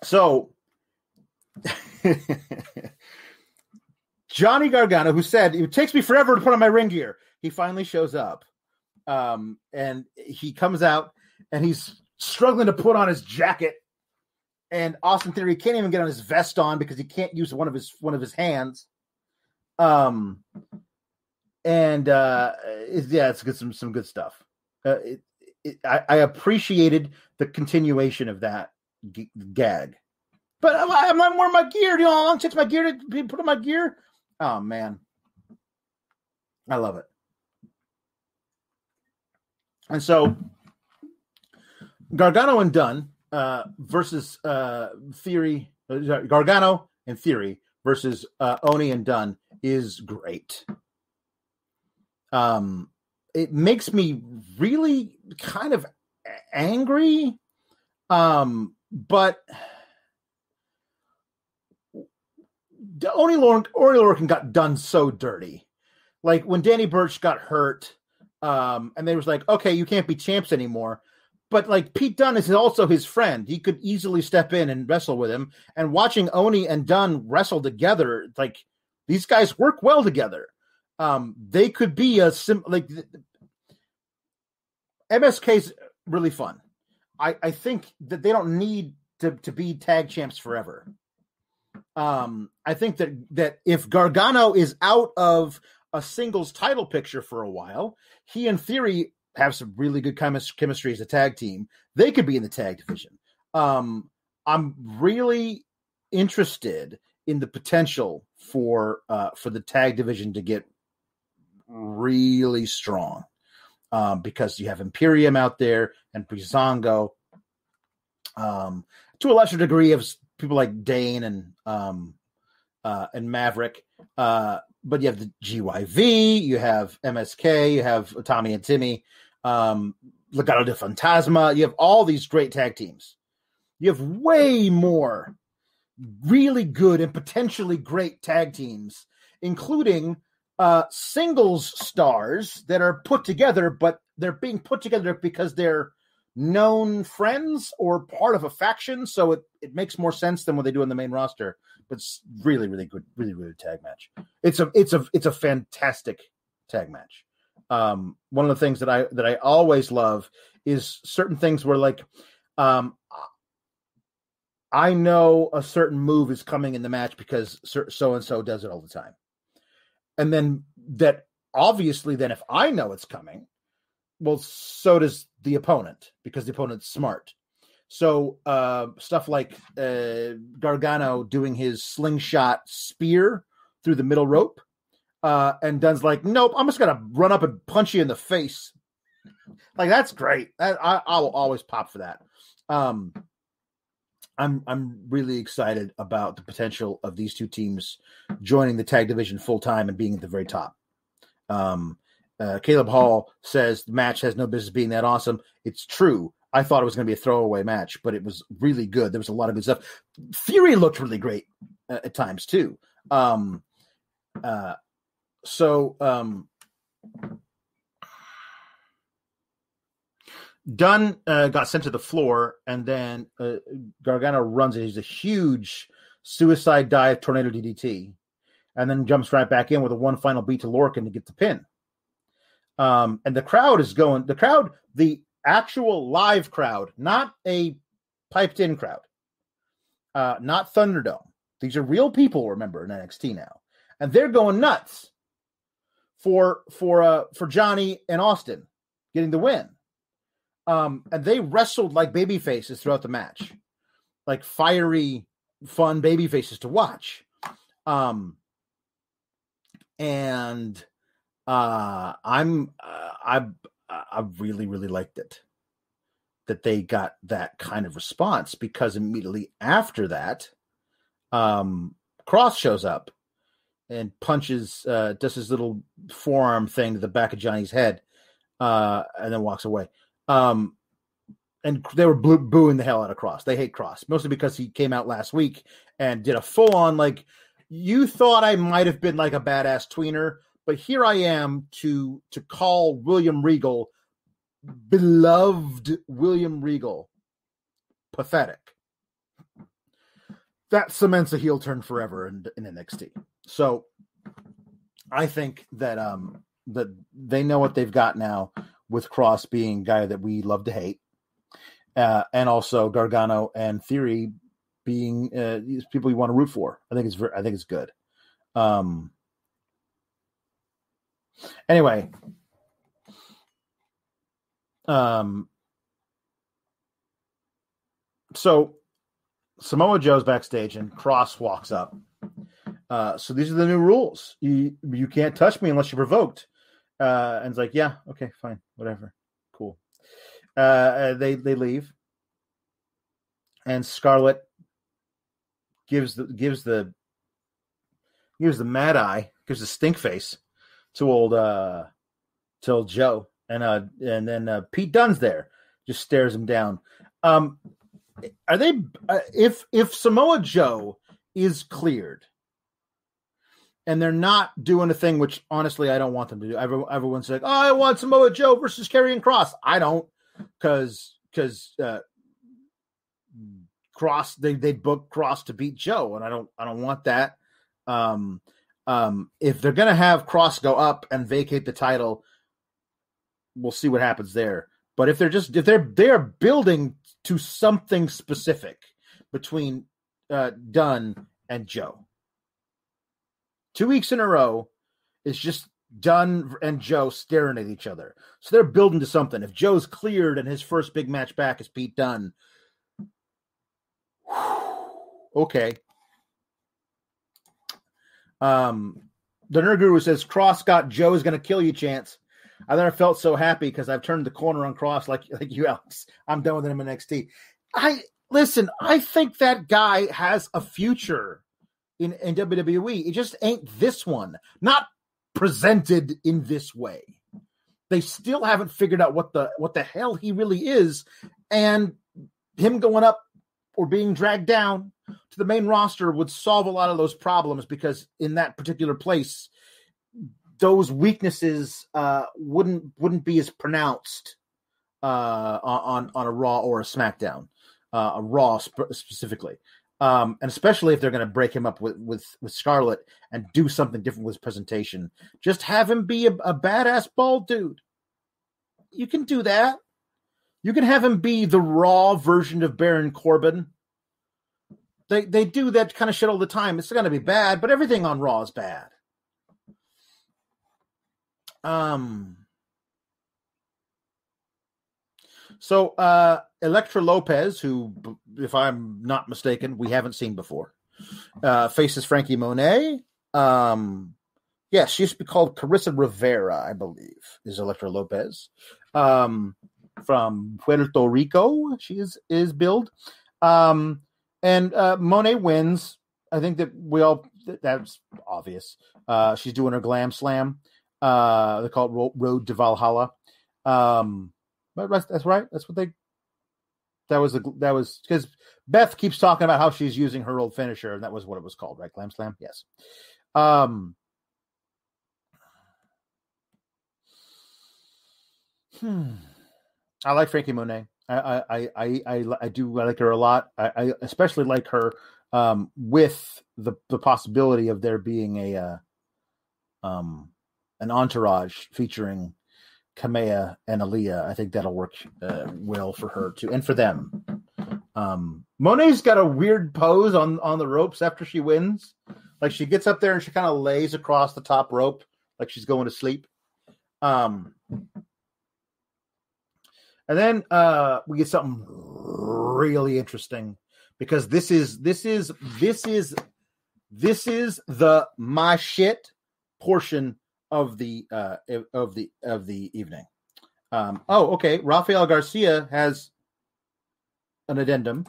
so Johnny Gargano, who said it takes me forever to put on my ring gear, he finally shows up. Um, and he comes out and he's struggling to put on his jacket. And Austin Theory can't even get on his vest on because he can't use one of his one of his hands. Um, and uh, it, yeah, it's good some some good stuff. Uh, it, I, I, appreciated the continuation of that g- gag. But I'm, I'm not wearing my gear. You know long it takes my gear to put on my gear? Oh man, I love it. And so, Gargano and Dunne uh, versus uh, Theory, uh, Gargano and Theory versus uh, Oney and Dunne is great. Um, it makes me really kind of angry. Um, but Oni Oney Lorcan got done so dirty. Like when Danny Burch got hurt, um, and they was like, okay, you can't be champs anymore. But like Pete Dunne is also his friend. He could easily step in and wrestle with him. And watching Oney and Dunne wrestle together, like these guys work well together. Um, they could be a sim like MSK's really fun. I, I think that they don't need to, to be tag champs forever. Um, I think that that if Gargano is out of a singles title picture for a while, he in theory have some really good chemis- chemistry as a tag team. They could be in the tag division. Um, I'm really interested in the potential for uh, for the tag division to get really strong um, because you have Imperium out there and Breezango. Um, to a lesser degree of people like Dain and um, uh, and Maverick. Uh, but you have the GYV, you have MSK, you have Tommy and Timmy, um, Legado de Fantasma. You have all these great tag teams. You have way more really good and potentially great tag teams, including uh, singles stars that are put together, but they're being put together because they're known friends or part of a faction. So it, it makes more sense than what they do in the main roster. But it's really, really good, really, really tag match. It's a it's a it's a fantastic tag match. Um, one of the things that I that I always love is certain things where like um I know a certain move is coming in the match because so and so does it all the time. And then that obviously then if I know it's coming, well so does the opponent because the opponent's smart. So uh, stuff like uh, Gargano doing his slingshot spear through the middle rope, uh, and Dunne's like, "Nope, I'm just gonna run up and punch you in the face." Like that's great. I, I will always pop for that. Um, I'm I'm really excited about the potential of these two teams joining the tag division full time and being at the very top. Um, uh, Caleb Hall says the match has no business being that awesome. It's true. I thought it was going to be a throwaway match, but it was really good. There was a lot of good stuff. Theory looked really great uh, at times too. Um, uh, so um, Dunne uh, got sent to the floor, and then uh, Gargano runs it. He's a huge suicide dive tornado DDT, and then jumps right back in with a one final beat to Lorcan to get the pin. Um, and the crowd is going. The crowd, the actual live crowd, not a piped in crowd, uh, not Thunderdome. These are real people. Remember in NXT now, and they're going nuts for for uh for Johnny and Austin getting the win. Um, and they wrestled like baby faces throughout the match, like fiery, fun baby faces to watch. Um, and uh, I'm uh, I I really really liked it that they got that kind of response because immediately after that, um, Kross shows up and punches uh, does his little forearm thing to the back of Johnny's head, uh, and then walks away. Um, and they were boo- booing the hell out of Kross. They hate Kross mostly because he came out last week and did a full on like. You thought I might have been like a badass tweener, but here I am to to call William Regal, beloved William Regal, pathetic. That cements a heel turn forever in, in NXT. So I think that um that they know what they've got now with Kross being guy that we love to hate, uh, and also Gargano and Theory being uh, these people you want to root for. I think it's very, I think it's good. Um. Anyway, um. So Samoa Joe's backstage and Kross walks up. Uh, so these are the new rules. You you can't touch me unless you're provoked. Uh, and it's like, yeah, okay, fine, whatever, cool. Uh, uh, they they leave, and Scarlett gives the gives the gives the mad eye, gives the stink face to old uh till Joe, and uh, and then uh, Pete Dunne's there, just stares him down. Um, are they uh, if if Samoa Joe is cleared? And they're not doing a thing which honestly I don't want them to do. everyone's like, "Oh, I want Samoa Joe versus Karrion Kross." I don't, because because uh, Kross they they book Kross to beat Joe, and I don't I don't want that. Um, um, if they're gonna have Kross go up and vacate the title, we'll see what happens there. But if they're just if they're they're building to something specific between uh, Dunne and Joe two weeks in a row is just Dunne and Joe staring at each other. So they're building to something. If Joe's cleared and his first big match back is Pete Dunne, okay. Um, the Nerd Guru says Kross got Joe is going to kill you chance. I never felt so happy because I've turned the corner on Kross like like you, Alex. I'm done with him in NXT. I listen. I think that guy has a future in, in WWE. It just ain't this one. Not presented in this way. They still haven't figured out what the what the hell he really is, and him going up or being dragged down to the main roster would solve a lot of those problems because in that particular place, those weaknesses uh, wouldn't wouldn't be as pronounced uh, on on a Raw or a SmackDown, uh, a Raw sp- specifically um, and especially if they're going to break him up with with with Scarlett and do something different with his presentation. Just have him be a, a badass bald dude. You can do that. You can have him be the raw version of Baron Corbin. They they do that kind of shit all the time. It's going to be bad, but everything on Raw is bad. Um. So uh Elektra Lopez, who, if I'm not mistaken, we haven't seen before, uh, faces Franky Monet. Um, yes, yeah, she used to be called Carissa Rivera, I believe, is Elektra Lopez. Um, from Puerto Rico, she is is billed. Um, and uh, Monet wins. I think that we all that's obvious. Uh, she's doing her glam slam. Uh, they call it Road to Valhalla. Um, but that's right. That's what they that was the that was because Beth keeps talking about how she's using her old finisher, and that was what it was called, right? Glam Slam, yes. Um, hmm. I like Franky Monet. I I I I, I do I like her a lot. I, I especially like her um, with the the possibility of there being a uh, um an entourage featuring Kamea and Aliyah. I think that'll work uh, well for her too, and for them. Um, Monet's got a weird pose on on the ropes after she wins. Like she gets up there and she kind of lays across the top rope, like she's going to sleep. Um, and then uh, we get something really interesting because this is this is this is this is the my shit portion of the uh, of the of the evening. Um, oh, okay. Rafael Garcia has an addendum.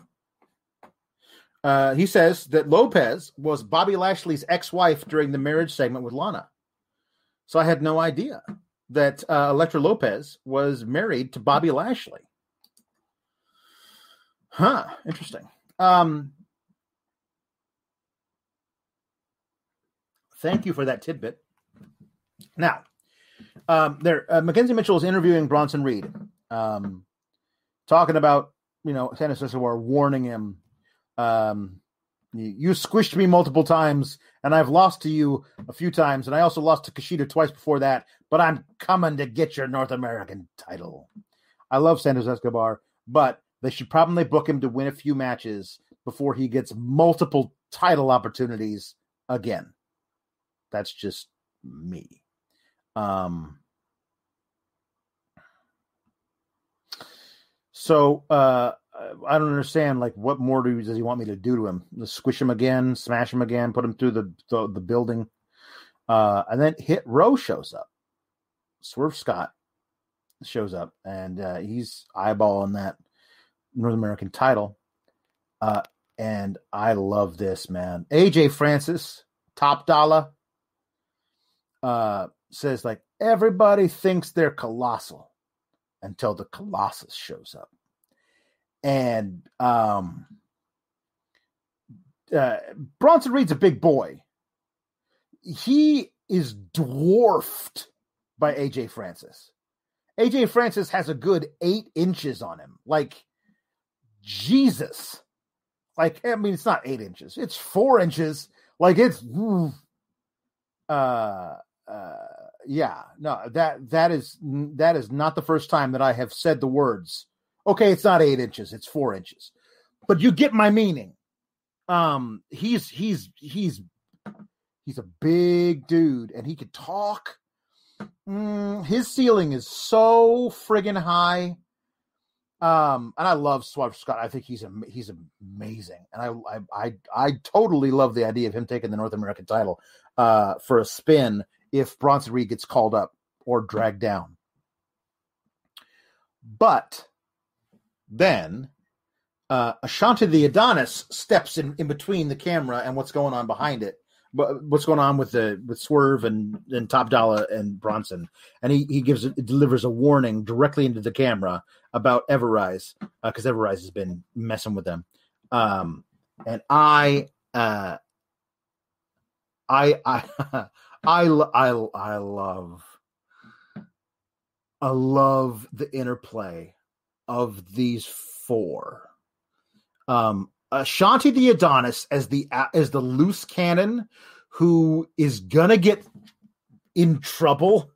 Uh, he says that Lopez was Bobby Lashley's ex-wife during the marriage segment with Lana. So I had no idea that uh, Elektra Lopez was married to Bobby Lashley. Huh. Interesting. Um, thank you for that tidbit. Now, um, there, uh, McKenzie Mitchell is interviewing Bronson Reed, um, talking about you know Santos Escobar warning him. Um, you, you squished me multiple times, and I've lost to you a few times, and I also lost to Kushida twice before that. But I'm coming to get your North American title. I love Santos Escobar, but they should probably book him to win a few matches before he gets multiple title opportunities again. That's just me. Um, so uh, I don't understand. Like, what more do, does he want me to do to him? Squish him again, smash him again, put him through the the, the building, uh, and then Hit Row shows up. Swerve Scott shows up, and uh, he's eyeballing that North American title. Uh, and I love this man. AJ Francis, top dollar. Uh, says like everybody thinks they're colossal until the Colossus shows up. And um, uh, Bronson Reed's a big boy. He is dwarfed by AJ Francis. AJ Francis has a good eight inches on him. Like, Jesus. Like, I mean, it's not eight inches, it's four inches. Like, it's, uh, uh, yeah, no, that, that is, that is not the first time that I have said the words. Okay, it's not eight inches, it's four inches. But you get my meaning. Um, he's, he's, he's, he's a big dude and he could talk Mm, his ceiling is so friggin' high. Um, and I love Swerve Scott. I think he's a, he's amazing, and I, I I I totally love the idea of him taking the North American title uh, for a spin if Bronson Reed gets called up or dragged down. But then uh, the Adonis steps in, in between the camera and what's going on behind it But what's going on with the with Swerve and and Top Dollar and Bronson, and he he gives delivers a warning directly into the camera about Everrise because uh, Everrise has been messing with them, um, and I uh, I I I I I love I love the interplay of these four. Um, Ashante the Adonis as the as the loose cannon who is gonna get in trouble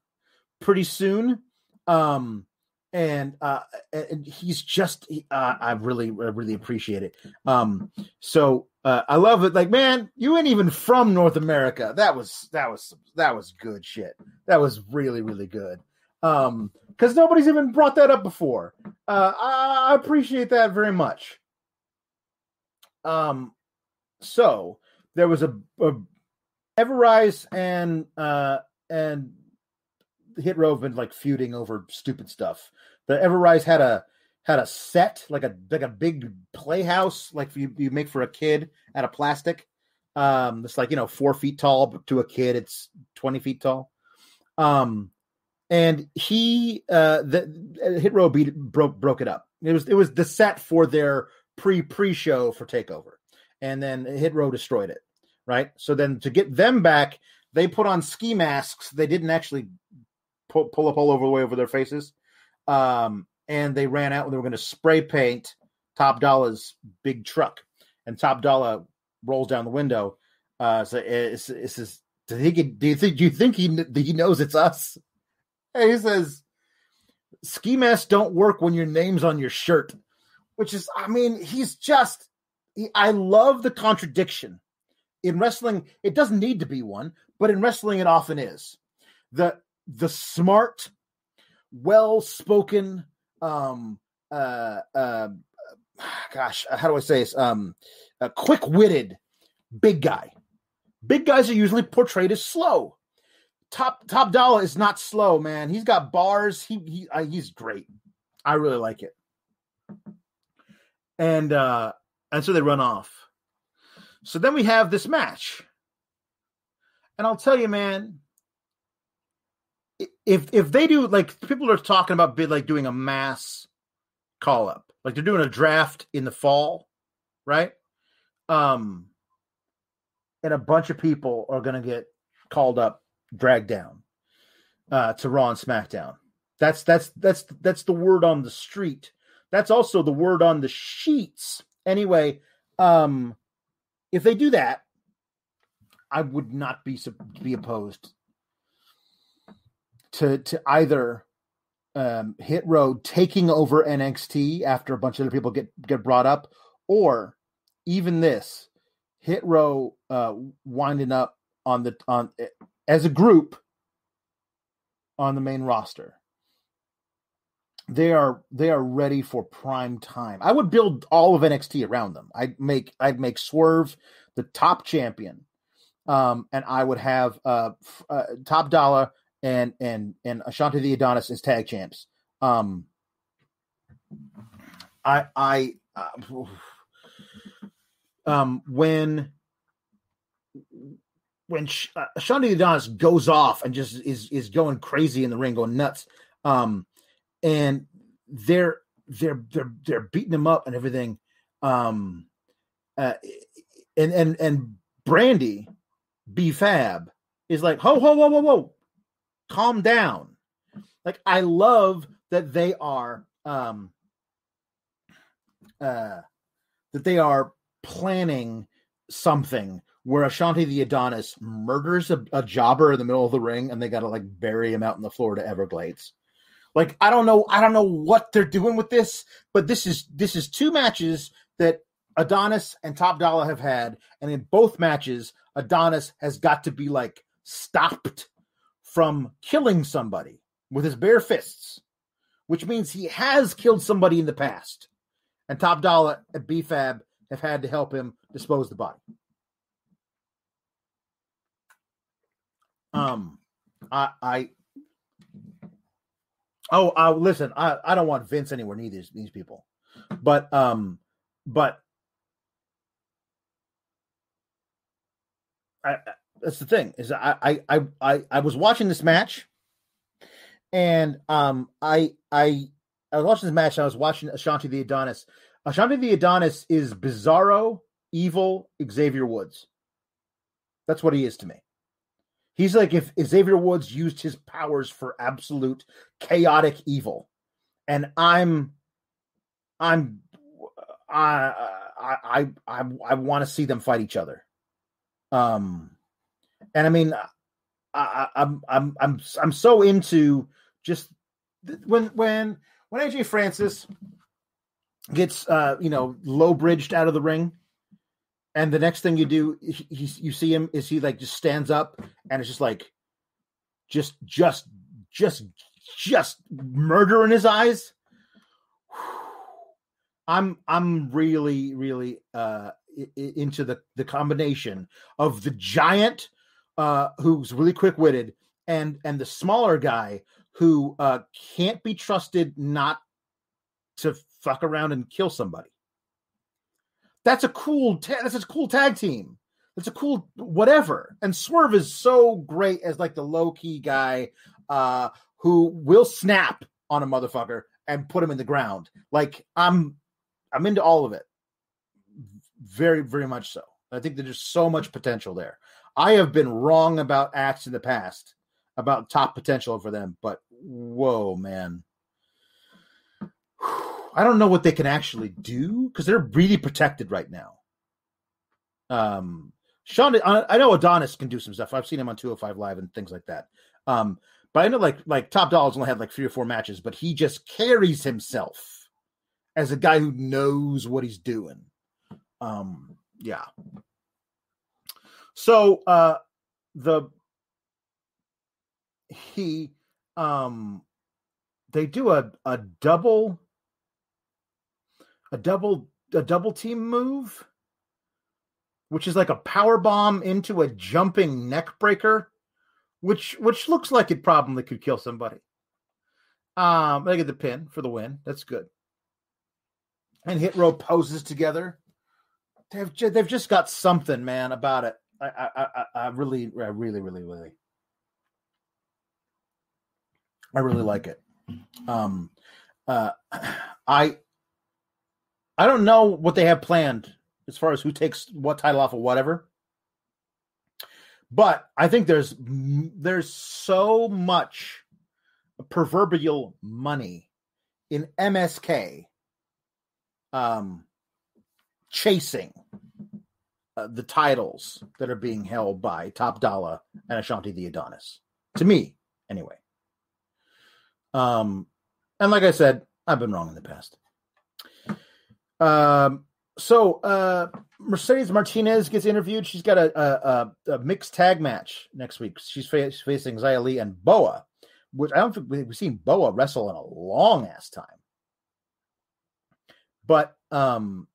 pretty soon. Um, and uh, and he's just uh, I really I really appreciate it. Um, so uh, I love it. Like, man, you ain't even from North America. That was that was that was good shit. That was really really good. Um, because nobody's even brought that up before. Uh, I, I appreciate that very much. Um, so there was a, a Everrise and uh and Hit Row have been like feuding over stupid stuff. The Everrise had a had a set like a like a big playhouse like you you make for a kid out of plastic. Um, it's like you know four feet tall, but to a kid it's twenty feet tall. Um, and he uh the Hit Row beat broke broke it up. It was it was the set for their pre pre show for Takeover, and then Hit Row destroyed it. Right. So then to get them back, they put on ski masks. They didn't actually pull, pull up all over the way over their faces, um, and they ran out and they were going to spray paint Top Dollar's big truck, and Top Dollar rolls down the window. Uh, so it's, it's, it's do you think do you think do you think he he knows it's us? And he says, "Ski masks don't work when your name's on your shirt." which is, I mean, he's just, he, I love the contradiction. In wrestling, it doesn't need to be one, but in wrestling, it often is. The the smart, well spoken, um, uh, uh, gosh, how do I say this? Um, a quick witted big guy. Big guys are usually portrayed as slow. Top Top Dollar is not slow, man. He's got bars. He he uh, he's great. I really like it and uh and so they run off. So then we have this match. And I'll tell you, man, if if they do like people are talking about bid like doing a mass call up, like they're doing a draft in the fall, right? Um and a bunch of people are gonna get called up, dragged down uh to Raw and SmackDown. That's that's that's that's the word on the street that's also the word on the sheets. Anyway, um, if they do that, I would not be be opposed to to either um, Hit Row taking over NXT after a bunch of other people get get brought up, or even this Hit Row uh, winding up on the on as a group on the main roster they are they are ready for prime time. I would build all of NXT around them. I'd make I'd make Swerve the top champion, um, and I would have uh, uh, Top Dollar and and and Ashante the Adonis as tag champs. Um, I I uh, um when when Sh- uh, Shanti Adonis goes off and just is is going crazy in the ring, going nuts, um, and they're they're they're they're beating him up and everything, um, uh, and and and Brandy B Fab is like, ho ho whoa whoa whoa, calm down. Like I love that they are um uh that they are planning something where Ashante the Adonis murders a, a jobber in the middle of the ring and they got to like bury him out in the Florida Everglades. Like I don't know, I don't know what they're doing with this, but this is this is two matches that Adonis and Top Dollar have had, and in both matches, Adonis has got to be like stopped from killing somebody with his bare fists, which means he has killed somebody in the past. And Top Dollar and BFAB have had to help him dispose the body. Um, I, I, oh, uh, listen, I, I don't want Vince anywhere near these these people, but um, but I, that's the thing is I, I I I was watching this match, and um I I I was watching this match. I was watching Ashante the Adonis. Ashante the Adonis is bizarro, evil Xavier Woods. That's what he is to me. He's like if Xavier Woods used his powers for absolute chaotic evil, and I'm, I'm, I, I, I, I, I want to see them fight each other. Um, and I mean, I, I'm, I'm, I'm, I'm so into just when, when, when AJ Francis gets, uh, you know, low bridged out of the ring and the next thing you do he, you see him is he like just stands up and it's just like just just just just murder in his eyes. I'm i'm really really uh into the the combination of the giant uh who's really quick-witted and and the smaller guy who uh can't be trusted not to fuck around and kill somebody that's a cool. Ta- that's a cool tag team. That's a cool whatever. And Swerve is so great as like the low key guy uh, who will snap on a motherfucker and put him in the ground. Like I'm, I'm into all of it. Very, very much so. I think there's just so much potential there. I have been wrong about acts in the past about top potential for them, but whoa, man. I don't know what they can actually do because they're really protected right now. Um, Sean, I know Adonis can do some stuff. I've seen him on 205 Live and things like that. Um, but I know like like Top Dollar's only had like three or four matches, but he just carries himself as a guy who knows what he's doing. Um, yeah. So uh the he um they do a a double a double a double team move, which is like a power bomb into a jumping neck breaker, which which looks like it probably could kill somebody. Um, they get the pin for the win. That's good. And Hit Row poses together. They've they've just got something, man, about it. I I I, really I really really really I really like it. Um, uh, I I don't know what they have planned as far as who takes what title off of whatever. But I think there's there's so much proverbial money in MSK um chasing uh, the titles that are being held by Top Dollar and Ashante the Adonis. To me, anyway. Um and like I said, I've been wrong in the past. Um, so uh, Mercedes Martinez gets interviewed. She's got a, a, a mixed tag match next week. She's facing Xia and Boa, which I don't think we've seen Boa wrestle in a long ass time. But um,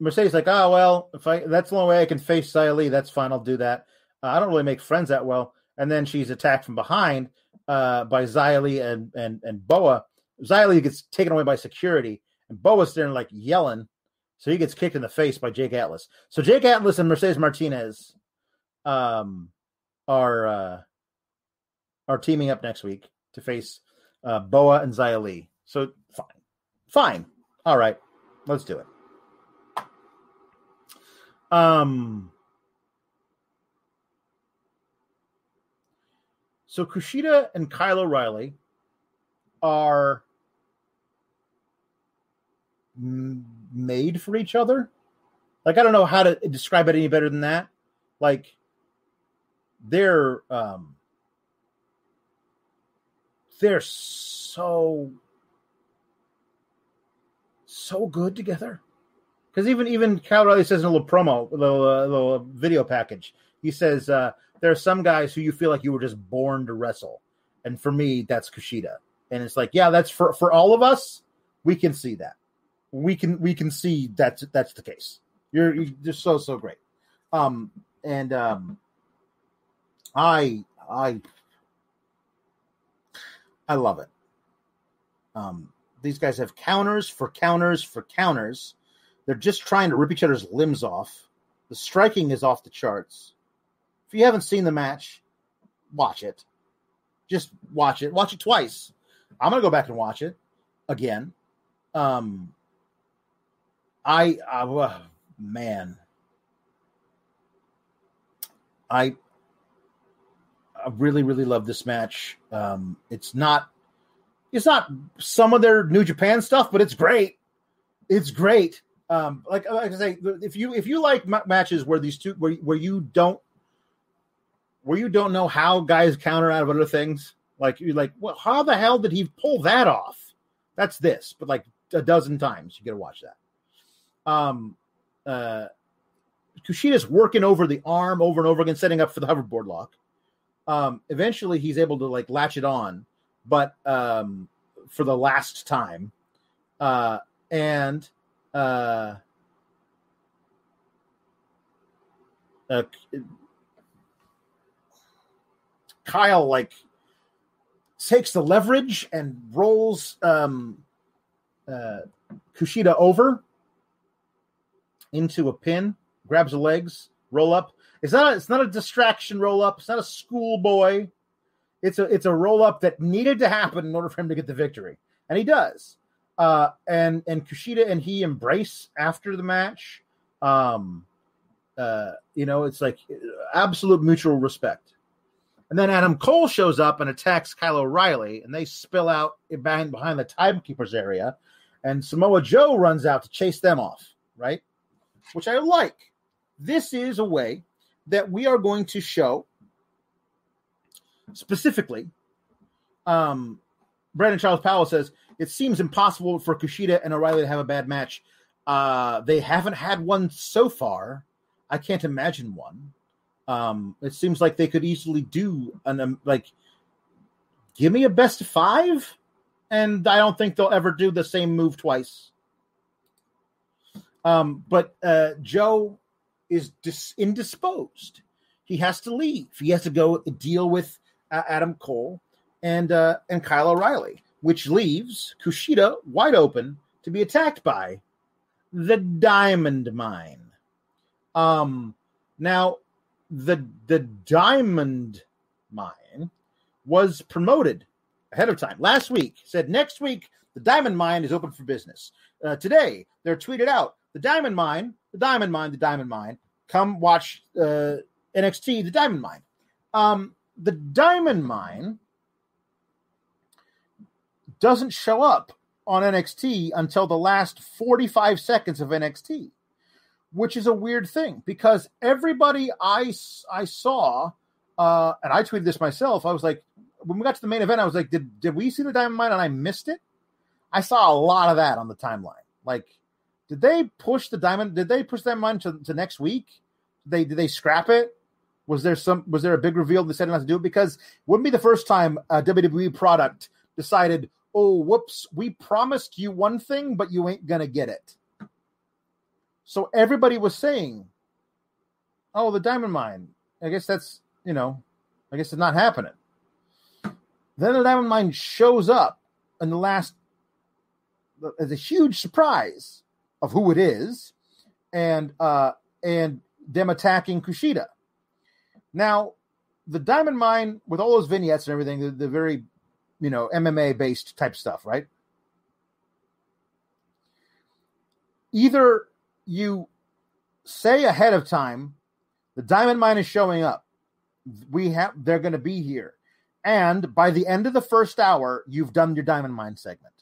Mercedes like, oh well, if I that's the only way I can face Xia Li, that's fine. I'll do that. Uh, I don't really make friends that well. And then she's attacked from behind uh, by Xia Li and and and Boa. Xia Li gets taken away by security and Boa's there like yelling. So he gets kicked in the face by Jake Atlas. So Jake Atlas and Mercedes Martinez um, are uh, are teaming up next week to face uh, Boa and Xia Li. So fine, fine, all right, let's do it. Um. So Kushida and Kyle O'Reilly are made for each other. Like I don't know how to describe it any better than that. Like they're um they're so so good together. Because even even Kyle O'Reilly says in a little promo, a little, uh, little video package, he says uh, there are some guys who you feel like you were just born to wrestle, and for me, that's Kushida. And it's like, yeah, that's for for all of us. We can see that. We can we can see that's that's the case. You're, you're just so so great. Um and um I I I love it. Um these guys have counters for counters for counters. They're just trying to rip each other's limbs off. The striking is off the charts. If you haven't seen the match, watch it. Just watch it. Watch it twice. I'm gonna go back and watch it again. Um, I, I uh, man, I, I really really love this match. Um, it's not, it's not some of their New Japan stuff, but it's great. It's great. Um, like like I say, if you if you like m- matches where these two where where you don't where you don't know how guys counter out of other things, like you're like, well, how the hell did he pull that off? That's this, but like a dozen times, you got to watch that. Um, uh, Kushida's working over the arm over and over again, setting up for the hoverboard lock. Um, eventually, he's able to like latch it on, but um, for the last time, uh, and uh, uh, Kyle like takes the leverage and rolls um, uh, Kushida over into a pin, grabs the legs, roll up. It's not a, it's not a distraction roll up. It's not a schoolboy. It's a it's a roll up that needed to happen in order for him to get the victory, and he does. Uh, and and Kushida and he embrace after the match. Um, uh, you know, it's like absolute mutual respect. And then Adam Cole shows up and attacks Kyle O'Reilly, and they spill out behind behind the timekeepers area, and Samoa Joe runs out to chase them off, right? Which I like. This is a way that we are going to show specifically. Um, Brandon Charles Powell says it seems impossible for Kushida and O'Reilly to have a bad match. Uh, they haven't had one so far. I can't imagine one. Um, it seems like they could easily do an um, like give me a best of five, and I don't think they'll ever do the same move twice. Um, but uh, Joe is dis- indisposed. He has to leave. He has to go deal with uh, Adam Cole and uh, and Kyle O'Reilly, which leaves Kushida wide open to be attacked by the Diamond Mine. Um, now the the Diamond Mine was promoted ahead of time last week. Said next week the Diamond Mine is open for business. Uh, today they're tweeted out the Diamond Mine, the Diamond Mine, the Diamond Mine. Come watch uh, NXT, the Diamond Mine. Um, the Diamond Mine doesn't show up on NXT until the last 45 seconds of NXT which is a weird thing because everybody I, I saw, uh, and I tweeted this myself, I was like, when we got to the main event, I was like, did, did we see the Diamond Mine and I missed it? I saw a lot of that on the timeline. Like, did they push the Diamond? Did they push that Mine to, to next week? Did they did they scrap it? Was there some? Was there a big reveal they said not to do it? Because wouldn't be the first time a WWE product decided, oh, whoops, we promised you one thing, but you ain't gonna get it. So everybody was saying, "Oh, the diamond mine." I guess that's you know, I guess it's not happening. Then the diamond mine shows up in the last as a huge surprise of who it is, and uh, and them attacking Kushida. Now, the Diamond Mine with all those vignettes and everything, the, the very, you know, MMA based type stuff, right? Either you say ahead of time, the Diamond Mine is showing up. We have they're going to be here. And by the end of the first hour, you've done your Diamond Mine segment.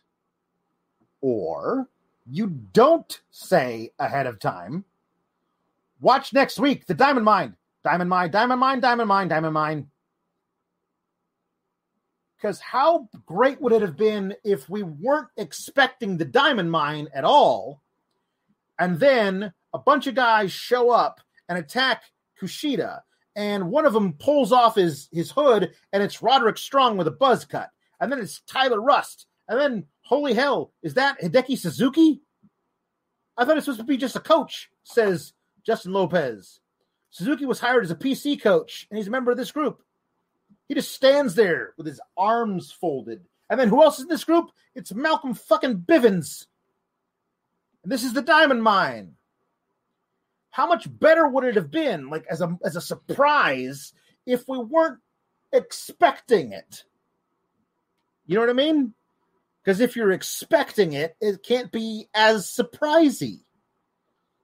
Or you don't say ahead of time, watch next week, the Diamond Mine. Diamond Mine, Diamond Mine, Diamond Mine, Diamond Mine. Because how great would it have been if we weren't expecting the Diamond Mine at all, and then a bunch of guys show up and attack Kushida, and one of them pulls off his his hood, and it's Roderick Strong with a buzz cut, and then it's Tyler Rust, and then holy hell, is that Hideki Suzuki? I thought it was supposed to be just a coach, says Justin Lopez. Suzuki was hired as a PC coach, and he's a member of this group. He just stands there with his arms folded. And then who else is in this group? It's Malcolm fucking Bivens. And this is the diamond mine. How much better would it have been, like as a as a surprise, if we weren't expecting it? You know what I mean? Because if you're expecting it, it can't be as surprising.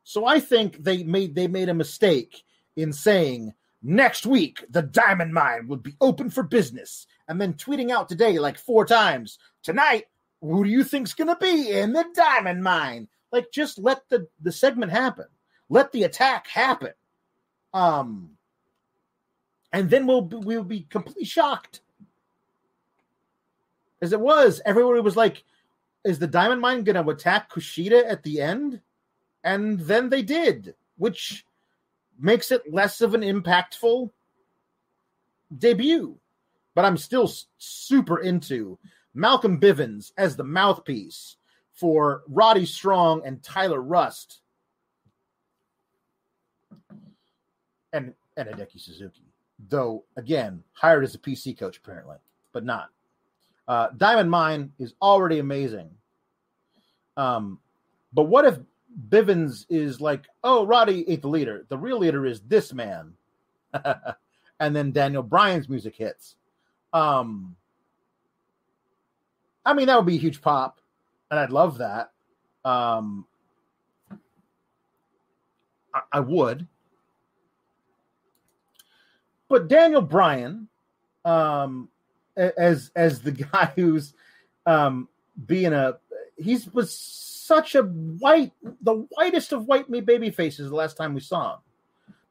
So I think they made they made a mistake in saying next week the diamond mine would be open for business and then tweeting out today like four times tonight who do you think's going to be in the diamond mine? Like just let the the segment happen. Let the attack happen. Um and then we'll we'll be completely shocked. As it was everybody was like is the diamond mine going to attack kushida at the end? And then they did which makes it less of an impactful debut. But I'm still super into Malcolm Bivens as the mouthpiece for Roddy Strong and Tyler Rust. And and Hideki Suzuki. Though again, hired as a PC coach apparently, but not. Uh, Diamond Mine is already amazing. Um, but what if Bivens is like, oh, Roddy ate the leader. The real leader is this man. and then Daniel Bryan's music hits. Um, I mean, that would be a huge pop, and I'd love that. Um, I, I would. But Daniel Bryan, um, as as the guy who's um, being a he's was such a white, the whitest of white baby faces the last time we saw him.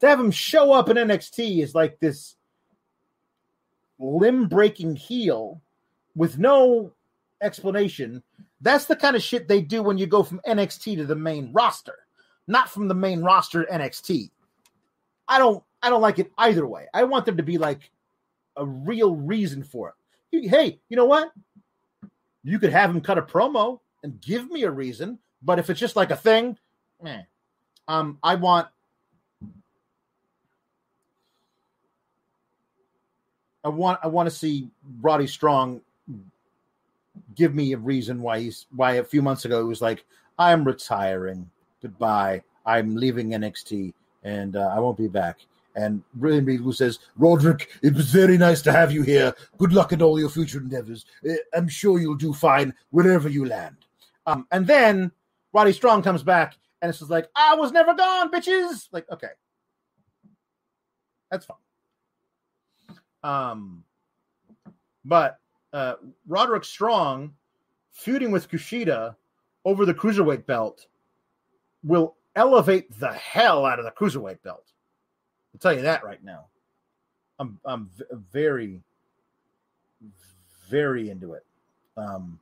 To have him show up in NXT is like this limb breaking heel with no explanation. That's the kind of shit they do when you go from NXT to the main roster, not from the main roster to NXT. I don't I don't like it either way. I want them to be like a real reason for it. Hey, you know what? You could have him cut a promo and give me a reason. But if it's just like a thing, eh. Um, I want I want I want to see Roddy Strong give me a reason why he's why a few months ago he was like, I'm retiring. Goodbye. I'm leaving NXT and uh, I won't be back. And Randy who says, Roderick, it was very nice to have you here. Good luck in all your future endeavors. Eh, I'm sure you'll do fine wherever you land. Um, and then Roddy Strong comes back and it's just like, I was never gone, bitches. Like, okay. That's fine. Um, but uh, Roderick Strong feuding with Kushida over the cruiserweight belt will elevate the hell out of the cruiserweight belt. I'll tell you that right now. I'm I'm v- very very into it. Um,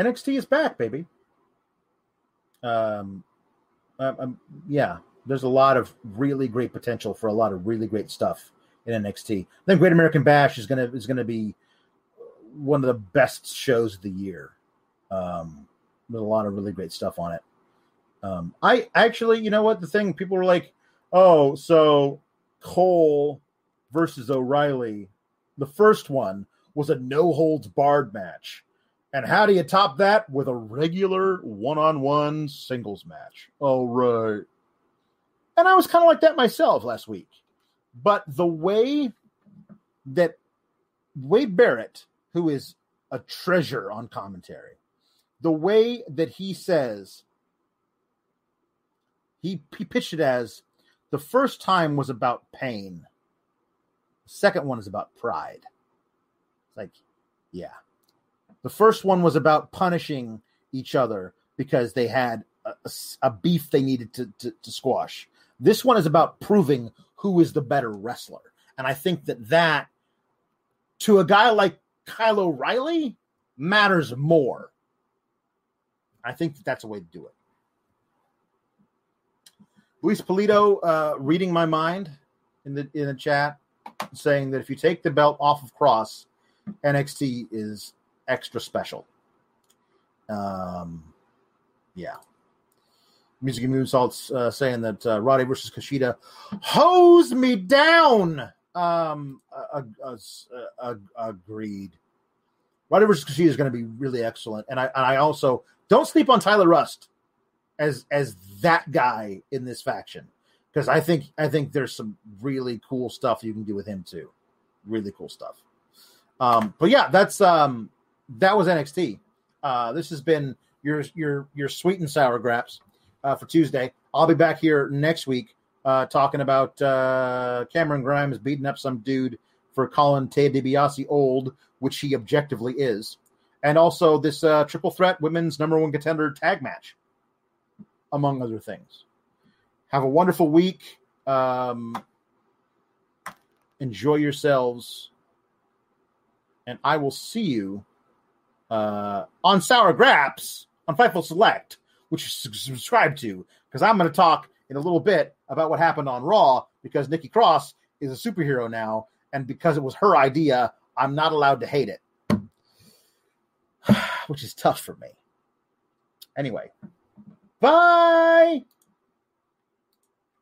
NXT is back, baby. Um, um, um, yeah, there's a lot of really great potential for a lot of really great stuff in NXT. I think Great American Bash is gonna is gonna be one of the best shows of the year. Um, with a lot of really great stuff on it. Um, I actually, you know what, the thing people were like, oh, so Cole versus O'Reilly, the first one was a no holds barred match. And how do you top that with a regular one-on-one singles match? All right. And I was kind of like that myself last week. But the way that Wade Barrett, who is a treasure on commentary, the way that he says, he, he pitched it as the first time was about pain. The second one is about pride. It's like, yeah. The first one was about punishing each other because they had a, a beef they needed to, to, to squash. This one is about proving who is the better wrestler. And I think that that, to a guy like Kyle O'Reilly, matters more. I think that that's a way to do it. Luis Polito uh, reading my mind in the in the chat, saying that if you take the belt off of Kross, NXT is extra special. Um, yeah. Music and Moonsaults uh, saying that uh, Roddy versus Kushida hose me down. Um, uh, uh, agreed. Roddy versus Kushida is going to be really excellent, and I and I also don't sleep on Tyler Rust as as that guy in this faction because I think I think there's some really cool stuff you can do with him too. Really cool stuff. Um, but yeah, that's um, that was NXT. Uh, this has been your your your sweet and sour graps uh, for Tuesday. I'll be back here next week uh, talking about uh, Cameron Grimes beating up some dude for calling Ted DiBiase old, which he objectively is, and also this uh, triple threat women's number one contender tag match, among other things. Have a wonderful week. Um, enjoy yourselves, and I will see you uh, on Sour Graps on Fightful Select, which you subscribe to, because I'm going to talk in a little bit about what happened on Raw because Nikki Cross is a superhero now, and because it was her idea, I'm not allowed to hate it, which is tough for me. Anyway, bye.